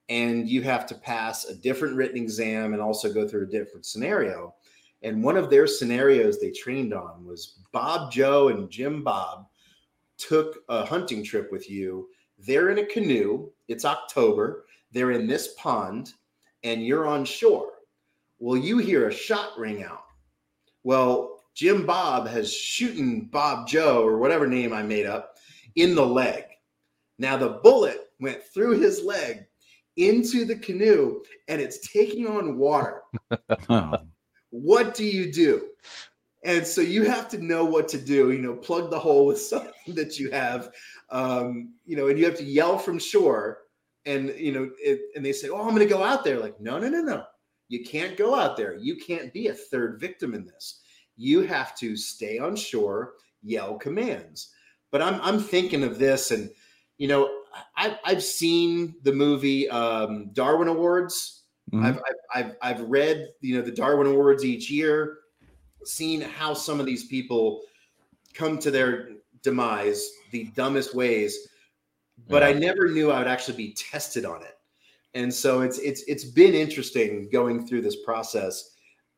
And you have to pass a different written exam and also go through a different scenario. And one of their scenarios they trained on was Bob Joe and Jim Bob took a hunting trip with you. They're in a canoe. It's October. They're in this pond and you're on shore. Well, you hear a shot ring out. Well, Jim Bob has shooting Bob Joe or whatever name I made up in the leg. Now the bullet went through his leg into the canoe and it's taking on water Oh, what do you do? And so you have to know what to do. You know, plug the hole with something that you have. Um, you know, and you have to yell from shore. And you know, it, and they say, "Oh, I'm going to go out there." Like, no, no, no, no. You can't go out there. You can't be a third victim in this. You have to stay on shore, yell commands. But I'm I'm thinking of this, and you know, I, I've seen the movie um, Darwin Awards. Mhm. I've, I've, I've, I've read, you know, the Darwin Awards each year, seen how some of these people come to their demise the dumbest ways, but I never knew I would actually be tested on it. And so it's it's it's been interesting going through this process.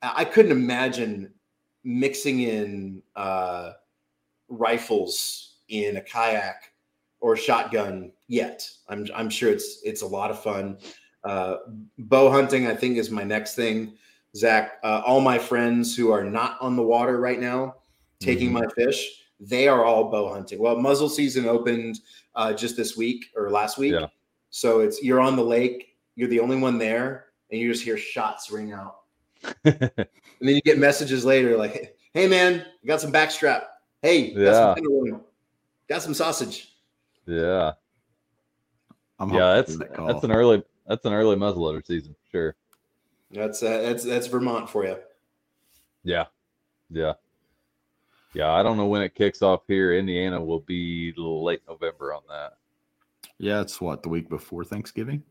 I couldn't imagine mixing in uh, rifles in a kayak or shotgun yet. I'm I'm sure it's it's a lot of fun. Uh, bow hunting, I think, is my next thing. Zach, uh, all my friends who are not on the water right now taking my fish, they are all bow hunting. Well, muzzle season opened uh, just this week or last week. Yeah. So it's you're on the lake, you're the only one there, and you just hear shots ring out. And then you get messages later like, "Hey man, I got some backstrap. Hey, got some got some sausage." yeah, I'm yeah. That's that that's an early that's an early muzzleloader season, sure. That's uh, that's that's Vermont for you. Yeah, yeah, yeah. I don't know when it kicks off here. Indiana will be late November on that. yeah, it's what the week before Thanksgiving.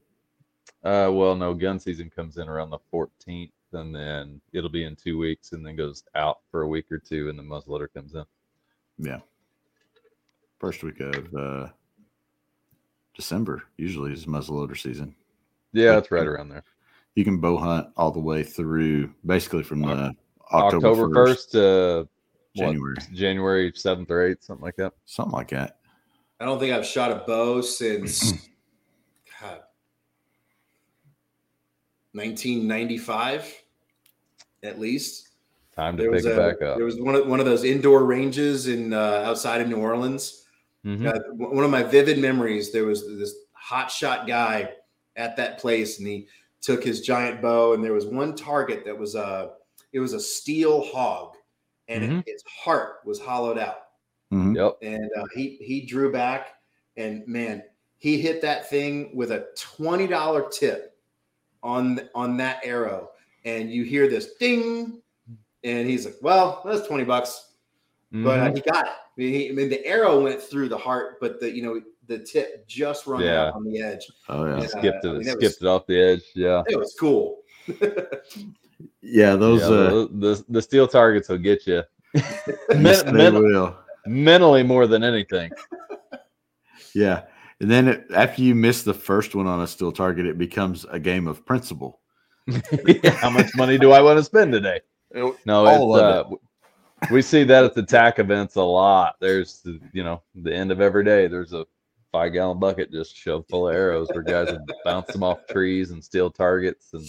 Uh, well, no, gun season comes in around the 14th, and then it'll be in two weeks, and then goes out for a week or two, and the muzzleloader comes in. Yeah, first week of uh, December usually is muzzleloader season. Yeah, that's right around there. You can bow hunt all the way through, basically from the October first to January. what, January seventh or eighth, something like that. something like that. I don't think I've shot a bow since God, 1995, at least. Time to There pick was it a, back up. there was one of one of those indoor ranges in uh, outside of New Orleans. Mhm. Uh, one of my vivid memories. There was this hot shot guy at that place, and he took his giant bow, and there was one target that was a it was a steel hog, and it, Mhm. its heart was hollowed out. Mhm. Yep. and uh, he he drew back, and man, he hit that thing with a twenty dollar tip on on that arrow, and you hear this ding, and he's like, "Well, that's twenty bucks," but uh, Mhm. he got it. I mean, he, I mean, the arrow went through the heart, but the you know the tip just run Yeah. out on the edge. Oh yeah, Yeah. skipped I it, mean, skipped was- it off the edge. Yeah. It was cool. yeah. Those yeah, uh, the, the the steel targets will get you yes, men- they men- will. mentally more than anything. Yeah, and then it, after you miss the first one on a steel target, it becomes a game of principle. How much money do I want to spend today? No, All it's, of uh, we see that at the tack events a lot. There's, the, you know, the end of every day. There's a five gallon bucket just shoved full of arrows where guys would bounce them off trees and steal targets. And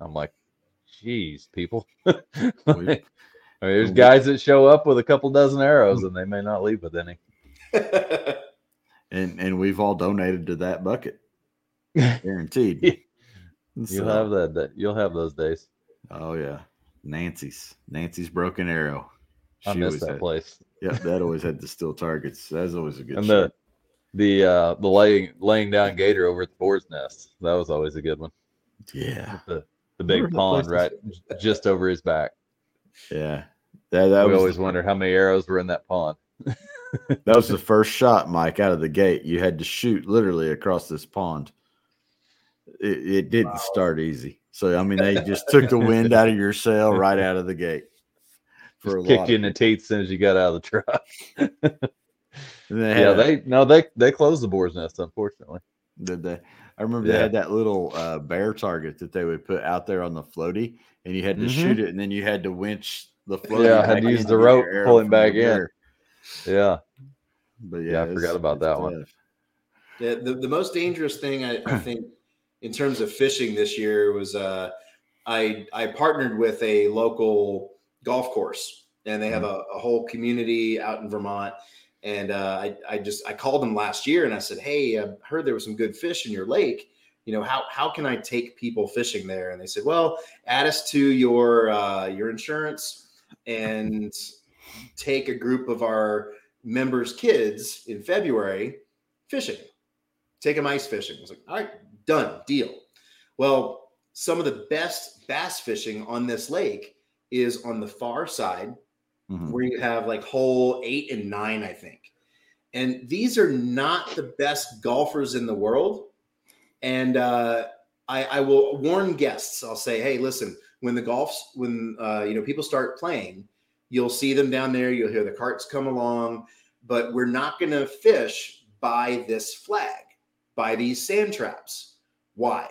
I'm like, geez, people. Like, I mean, there's guys that show up with a couple dozen arrows and they may not leave with any. and and we've all donated to that bucket, guaranteed. You'll So- have that, that. You'll have those days. Oh yeah, Nancy's Nancy's broken arrow. I She miss always that had- place. Yeah, that always had the steel targets. That's always a good. and the the uh the laying laying down gator over at the boar's nest. That was always a good one. yeah, The the big pond right just over his back. yeah. That that we was always the, wondered how many arrows were in that pond. that was the first shot, Mike, out of the gate. You had to shoot literally across this pond. It, it didn't start easy. So I mean, they just took the wind out of your sail right out of the gate. Just a lot kicked you in the teeth as soon as you got out of the truck. They yeah, had- they no, they they closed the boar's nest, unfortunately. Did they? I remember Yeah. they had that little uh, bear target that they would put out there on the floaty, and you had to Mhm. shoot it, and then you had to winch the floaty. Yeah, I had to use the rope, arrow pull him from back in. bear. Yeah. But yeah, Yeah, I forgot about it's that one. tough. Yeah, the, the most dangerous thing I, I think in terms of fishing this year was uh, I I partnered with a local golf course and they have a, a whole community out in Vermont. And uh, I, I just I called them last year and I said, hey, I heard there was some good fish in your lake. You know how how can I take people fishing there? And they said, well, add us to your uh, your insurance and take a group of our members' kids in February fishing. Take them ice fishing. I was like, all right, done, deal. Well, some of the best bass fishing on this lake is on the far side Mhm. where you have like hole eight and nine, I think. And these are not the best golfers in the world. And uh, I, I will warn guests. I'll say, hey, listen, when the golfs, when uh, you know people start playing, you'll see them down there. You'll hear the carts come along, but we're not going to fish by this flag, by these sand traps. Why?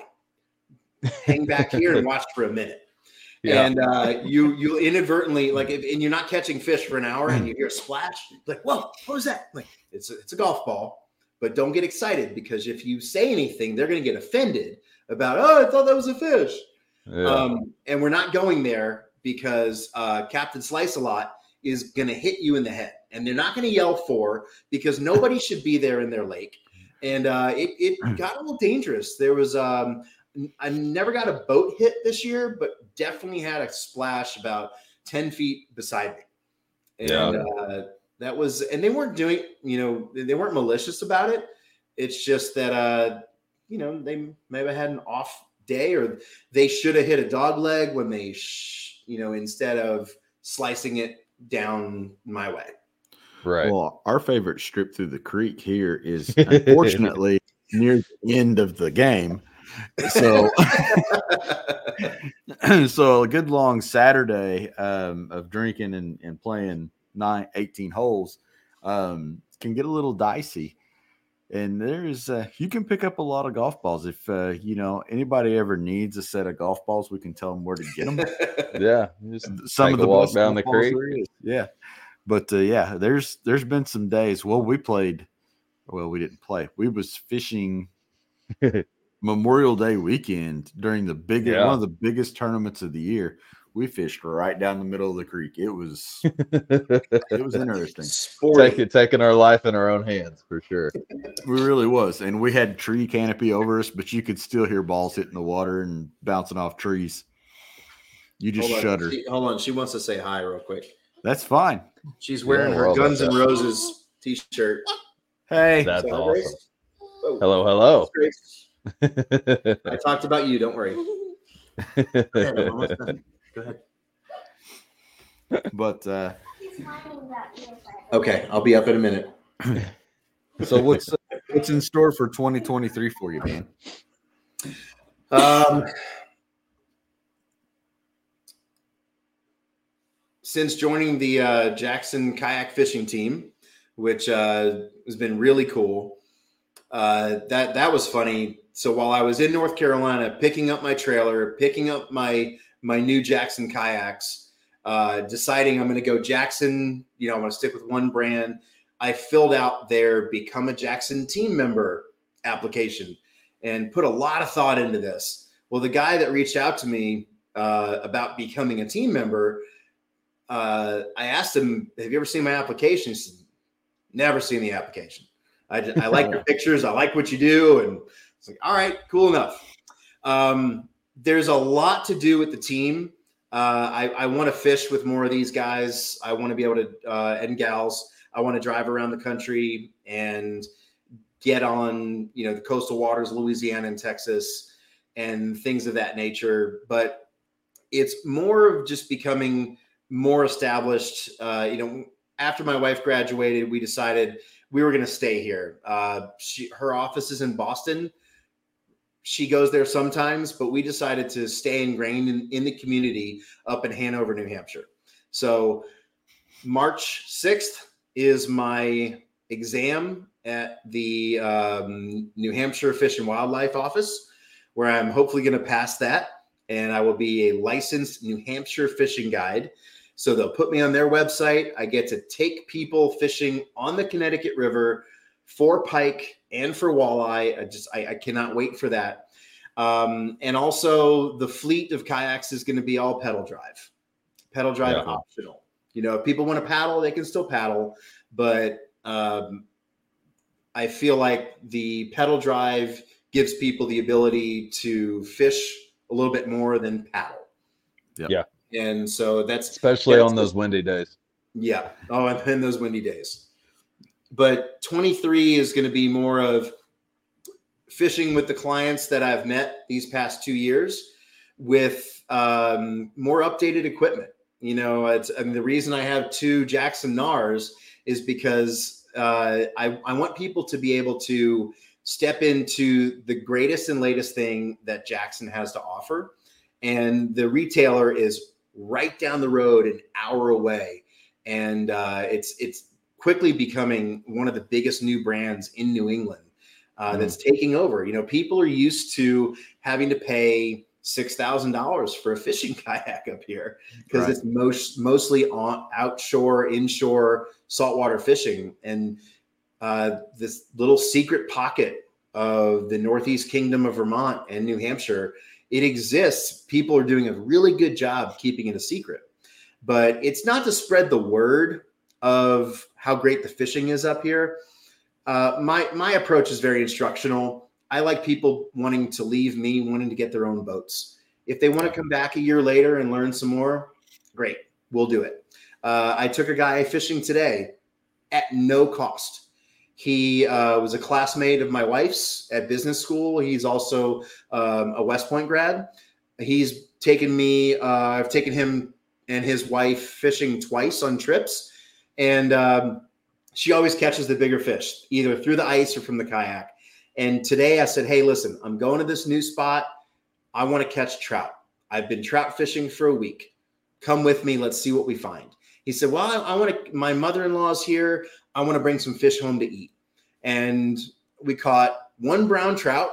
Hang back here and watch for a minute Yeah. and uh, you you inadvertently like if, and you're not catching fish for an hour and you hear a splash like whoa what was that? Like it's a, it's a golf ball. But don't get excited because if you say anything they're going to get offended about oh i thought that was a fish. Yeah. um, and we're not going there because uh, captain slice a lot is going to hit you in the head. And they're not going to yell for because nobody should be there in their lake. And uh, it, it got a little dangerous. There was um, I never got a boat hit this year, but definitely had a splash about 10 feet beside me. And Yeah. uh, that was, and they weren't doing, you know, they weren't malicious about it. It's just that, uh, you know, they maybe had an off day or they should have hit a dog leg when they, sh- you know, instead of slicing it down my way. right. Well, our favorite strip through the creek here is unfortunately near the end of the game. So, so a good long Saturday um, of drinking and, and playing nine, 18 holes um, can get a little dicey. and there's uh, you can pick up a lot of golf balls if uh, you know anybody ever needs a set of golf balls. We can tell them where to get them. Yeah, just Some of the walk down the balls creek. Yeah, but uh, yeah, there's there's been some days. Well, we played. Well, we didn't play. We was fishing Memorial Day weekend during the big Yeah. one of the biggest tournaments of the year. We fished right down the middle of the creek. It was it was interesting. Sporty. Take it, taking our life in our own hands for sure. We really was, and we had tree canopy over us, but you could still hear balls hitting the water and bouncing off trees. You just Hold shudder. She- hold on. She wants to say hi real quick. That's fine. She's wearing Yeah, her Guns N' that's- Roses t-shirt. Hey, That's Sorry, awesome. Grace? Hello, hello. Grace. I talked about you. Don't worry. Go ahead, I'm almost done. Go ahead. but uh, Okay, I'll be up in a minute. so what's uh, what's in store for 2023 for you, man? Um, since joining the uh, Jackson kayak fishing team, which uh, has been really cool, uh, that that was funny. So while I was in North Carolina, picking up my trailer, picking up my my new Jackson kayaks, uh, deciding I'm going to go Jackson. You know, I'm going to stick with one brand. I filled out their become a Jackson team member application and put a lot of thought into this. Well, the guy that reached out to me uh, about becoming a team member, uh, I asked him, "Have you ever seen my application?" He said, "Never seen the application. I, I like your pictures. I like what you do." And it's like, "All right, cool enough." Um, there's a lot to do with the team. Uh, I, I want to fish with more of these guys. I want to be able to uh, and gals. I want to drive around the country and get on, you know, the coastal waters, Louisiana and Texas, and things of that nature. But it's more of just becoming more established. Uh, you know, after my wife graduated, we decided we were going to stay here. Uh, she, her office is in Boston. She goes there sometimes, but we decided to stay ingrained in, in the community up in Hanover, New Hampshire. So March 6th is my exam at the um, New Hampshire Fish and Wildlife Office, where I'm hopefully going to pass that. And I will be a licensed New Hampshire fishing guide. So they'll put me on their website. I get to take people fishing on the Connecticut River for pike and for walleye. I just I, I cannot wait for that. Um, and also the fleet of kayaks is going to be all pedal drive, pedal drive Yeah. optional. You know, if people want to paddle, they can still paddle, but um, I feel like the pedal drive gives people the ability to fish a little bit more than paddle. Yep. Yeah. And so that's Especially Yeah, on those windy days. yeah. Oh, and in those windy days. But 23 is going to be more of fishing with the clients that I've met these past two years with um, more updated equipment. You know, it's, I mean, the reason I have two Jackson Knarrs is because uh, I, I want people to be able to step into the greatest and latest thing that Jackson has to offer. And the retailer is right down the road, an hour away and uh, it's it's quickly becoming one of the biggest new brands in New England uh, Mhm. that's taking over. You know, people are used to having to pay six thousand dollars for a fishing kayak up here because Right. it's most mostly on outshore, inshore saltwater fishing, and uh, this little secret pocket of the Northeast Kingdom of Vermont and New Hampshire. It exists. People are doing a really good job keeping it a secret but it's not to spread the word of how great the fishing is up here. Uh, my my approach is very instructional. I like people wanting to leave me, wanting to get their own boats. If they want to come back a year later and learn some more, great, we'll do it. Uh, I took a guy fishing today at no cost. He uh, was a classmate of my wife's at business school. He's also um, a West Point grad. He's taken me. Uh, I've taken him and his wife fishing twice on trips, and um, she always catches the bigger fish, either through the ice or from the kayak. And today I said, "Hey, listen, I'm going to this new spot. I want to catch trout. I've been trout fishing for a week. Come with me. Let's see what we find." He said, "Well, I, I want to. My mother-in-law's here. I want to bring some fish home to eat." And we caught one brown trout.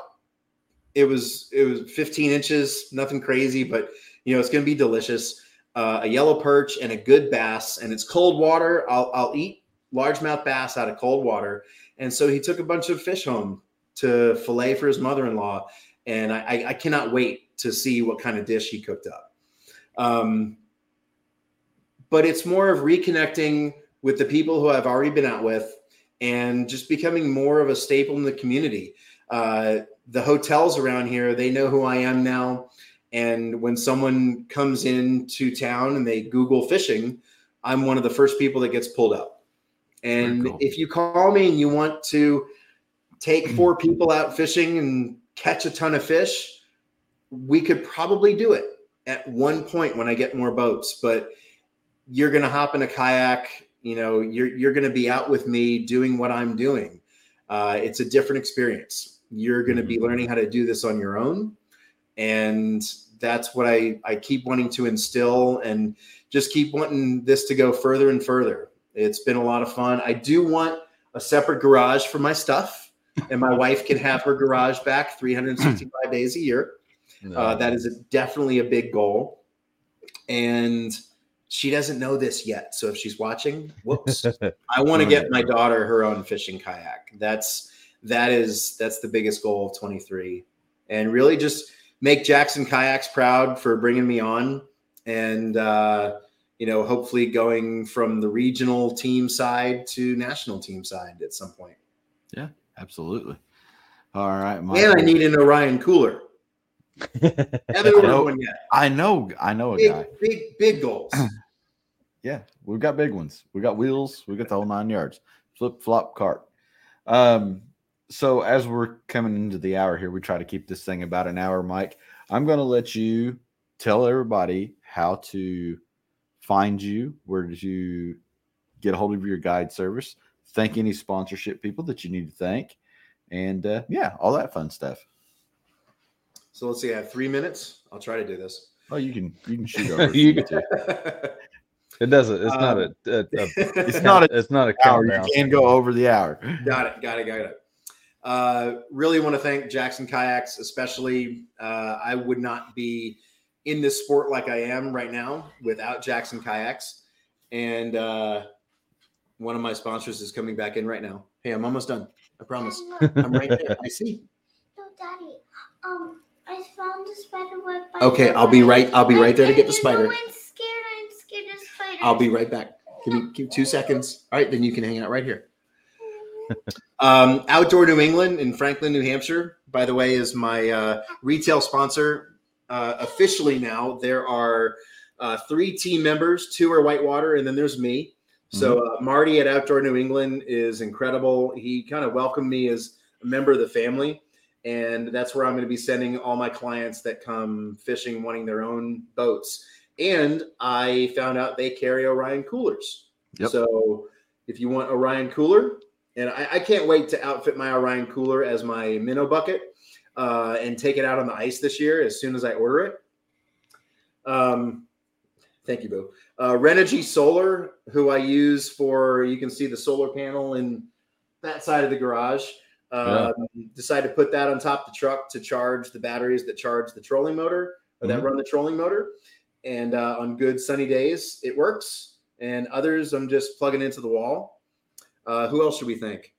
It was it was 15 inches, nothing crazy, but you know it's going to be delicious. Uh, a yellow perch and a good bass, and it's cold water. I'll I'll eat largemouth bass out of cold water. And so he took a bunch of fish home to fillet for his mother-in-law, and I, I cannot wait to see what kind of dish he cooked up. Um, but it's more of reconnecting with the people who I've already been out with and just becoming more of a staple in the community. Uh, the hotels around here, they know who I am now. And when someone comes into town and they Google fishing, I'm one of the first people that gets pulled up. And cool. if you call me and you want to take four people out fishing and catch a ton of fish, we could probably do it at one point when I get more boats. But you're going to hop in a kayak. You know, you're you're going to be out with me doing what I'm doing. Uh, it's a different experience. You're going to be learning how to do this on your own, and that's what I I keep wanting to instill and just keep wanting this to go further and further. It's been a lot of fun. I do want a separate garage for my stuff, and my wife can have her garage back 365 days a year. Uh, that is a, definitely a big goal. And she doesn't know this yet. So if she's watching, whoops. I want to get my daughter her own fishing kayak. That's that is that's the biggest goal of 23. And really just make Jackson Kayaks proud for bringing me on and uh you know, hopefully going from the regional team side to national team side at some point. Yeah, absolutely. All right, And I need an Orion cooler. Haven't ordered know. one yet. I know, I know a Big, guy. big, big goals. Yeah, we've got big ones. We got wheels. We got the whole nine yards. Flip flop cart. Um, so as we're coming into the hour here, we try to keep this thing about an hour. Mike, I'm going to let you tell everybody how to find you. Where did you get a hold of your guide service? Thank any sponsorship people that you need to thank, and uh, yeah, all that fun stuff. So let's see. I have three minutes. I'll try to do this. Oh, you can you can shoot over. You need to. It doesn't. It's not a. Um, a, a It's not a It's not a hour. You countdown. can go over the hour. got it. Got it. Got it. Uh, really want to thank Jackson Kayaks, especially. Uh, I would not be in this sport like I am right now without Jackson Kayaks. And uh, one of my sponsors is coming back in right now. Hey, I'm almost done. I promise. I'm right there. I see. No, Daddy. Um, I found the spider web. by Okay, I'll be right. I'll be right there to get the spider. I'm scared. I'm scared of spiders. I'll be right back. Give me, give me two seconds. All right, then you can hang out right here. Um, Outdoor New England in Franklin, New Hampshire, by the way, is my uh, retail sponsor. Uh, officially now, there are uh, three team members. Two are Whitewater, and then there's me. So uh, Marty at Outdoor New England is incredible. He kind of welcomed me as a member of the family, and that's where I'm going to be sending all my clients that come fishing wanting their own boats. And I found out they carry Orion coolers. Yep. So if you want Orion cooler, and I, I can't wait to outfit my Orion cooler as my minnow bucket uh, and take it out on the ice this year as soon as I order it. Um, thank you, Boo. Uh, Renogy Solar, who I use for, you can see the solar panel in that side of the garage. Um, Decided to put that on top of the truck to charge the batteries that charge the trolling motor or that run the trolling motor. And uh, on good sunny days, it works. And others, I'm just plugging into the wall. Uh, who else should we thank?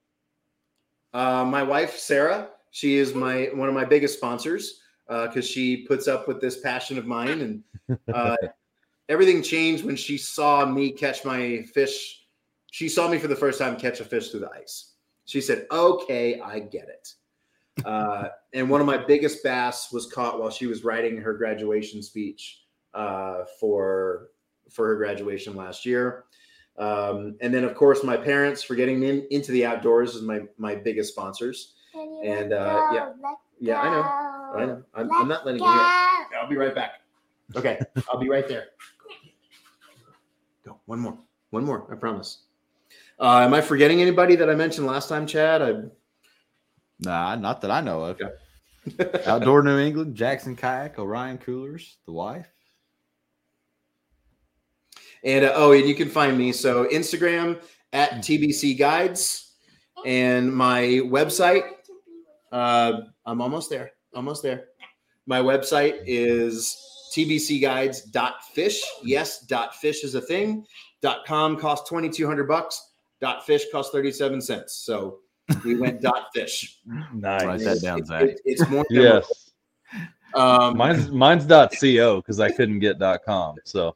Uh, my wife, Sarah. She is my one of my biggest sponsors because she puts up with this passion of mine. And uh, everything changed when she saw me catch my fish. She saw me for the first time catch a fish through the ice. She said, "Okay, I get it." Uh, and one of my biggest bass was caught while she was writing her graduation speech uh, for for her graduation last year. Um, and then, of course, my parents for getting me in, into the outdoors is my my biggest sponsors. And, uh, yeah. go? Let Yeah, I know. I know. I'm, I'm not letting you. Go. I'll be right back. Okay, I'll be right there. Go. One more. One more. I promise. Uh, am I forgetting anybody that I mentioned last time, Chad? I, Nah, not that I know of. Okay. Outdoor New England, Jackson Kayak, Orion Coolers, the wife. And uh, oh, and you can find me so Instagram at TBC Guides and my website Uh, I'm almost there. Almost there. My website is tbcguides.fish. Yes, dot fish is a thing. Dot com costs 2200 bucks. Dot fish costs 37 cents. So we went dot fish. Nice. Write that down, It- Zach. it- it's more. Yes. Um, Mine's mine's dot co because I couldn't get dot com. So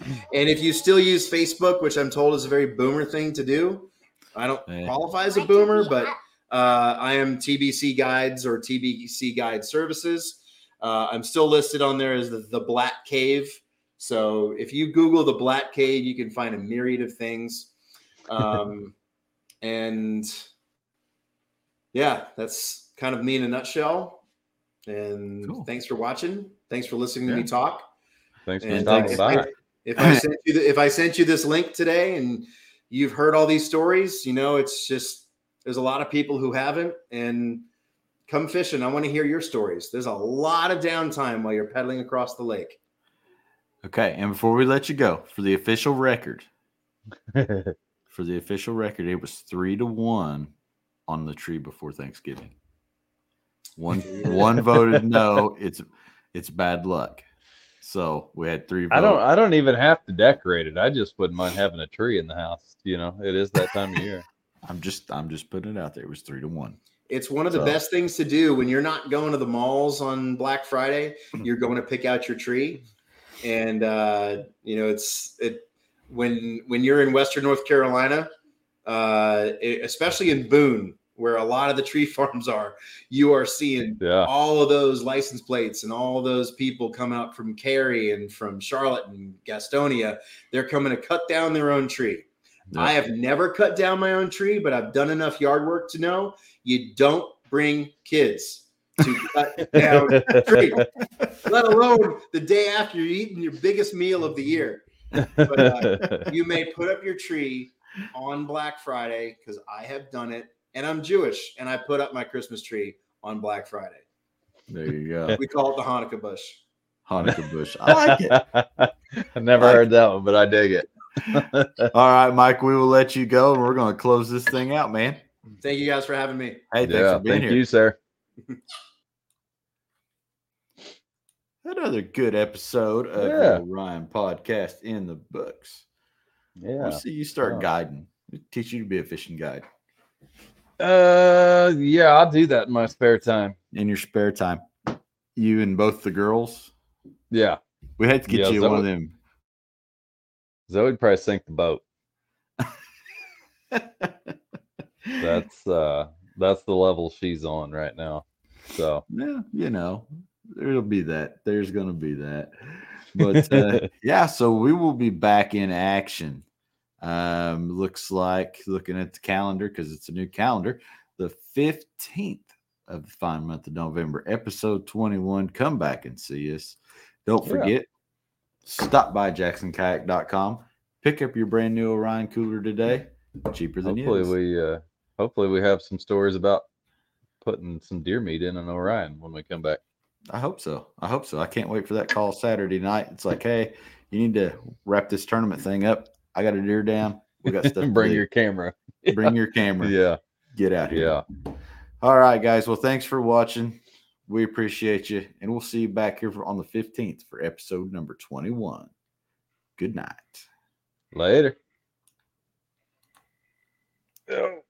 and if you still use Facebook, which I'm told is a very boomer thing to do, I don't Yeah. qualify as a boomer, but uh, I am TBC Guides or TBC Guide Services. Uh, I'm still listed on there as the, the Black Cave. So if you Google the Black Cave, you can find a myriad of things. Um, and yeah, that's kind of me in a nutshell. And Cool. thanks for watching. Thanks for listening to me talk. thanks for And stopping if, by. I, if I sent you the, if I sent you this link today and you've heard all these stories, you know it's just there's a lot of people who haven't and come fishing. I want to hear your stories. There's a lot of downtime while you're pedaling across the lake. Okay, and before we let you go, for the official record, for the official record, it was three to one on the tree before Thanksgiving. One one voted no. It's it's bad luck. So we had three. Votes. I don't I don't even have to decorate it. I just wouldn't mind having a tree in the house. You know, it is that time of year. I'm just I'm just putting it out there. It was three to one. It's one of the So- best things to do when you're not going to the malls on Black Friday. You're going to pick out your tree, and uh, you know it's it when when you're in Western North Carolina, uh, especially in Boone, where a lot of the tree farms are. You are seeing Yeah. all of those license plates and all those people come out from Cary and from Charlotte and Gastonia. They're coming to cut down their own tree. Yeah. I have never cut down my own tree, but I've done enough yard work to know you don't bring kids to cut down a tree, let alone the day after you're eating your biggest meal of the year. But, uh, you may put up your tree on Black Friday because I have done it, and I'm Jewish, and I put up my Christmas tree on Black Friday. There you go. We call it the Hanukkah bush. Hanukkah bush. I like it. I never Like heard that one, but I dig it. All right, Mike, we will let you go and we're going to close this thing out, man. Thank you guys for having me. Hey, thanks yeah, for being thank here. you, sir. Another good episode of Yeah. the Orion podcast in the books. Yeah. We'll see you start Yeah. guiding. We teach you to be a fishing guide Uh, yeah, I'll do that in my spare time. in your spare time. You and both the girls. Yeah, We had to get Yeah, you Zoe- one of them. Zoe would probably sink the boat. That's uh, that's the level she's on right now. So yeah, you know, there'll be that. There's to be that. But uh, yeah, so we will be back in action. Um, looks like looking at the calendar because it's a new calendar, the 15th of the fine month of November, episode 21. Come back and see us. Don't Yeah. forget, stop by jacksonkayak.com. Pick up your brand new Orion cooler today. Cheaper than hopefully we uh, hopefully we have some stories about putting some deer meat in an Orion when we come back. I hope so. I hope so. I can't wait for that call Saturday night. It's like, hey, you need to wrap this tournament thing up. I got a deer down. We got stuff. Bring do. your camera. bring your camera. Yeah, Get out here. yeah. All right, guys. Well, thanks for watching. We appreciate you, and we'll see you back here for, on the fifteenth for episode number twenty-one. Good night. Later. Oh.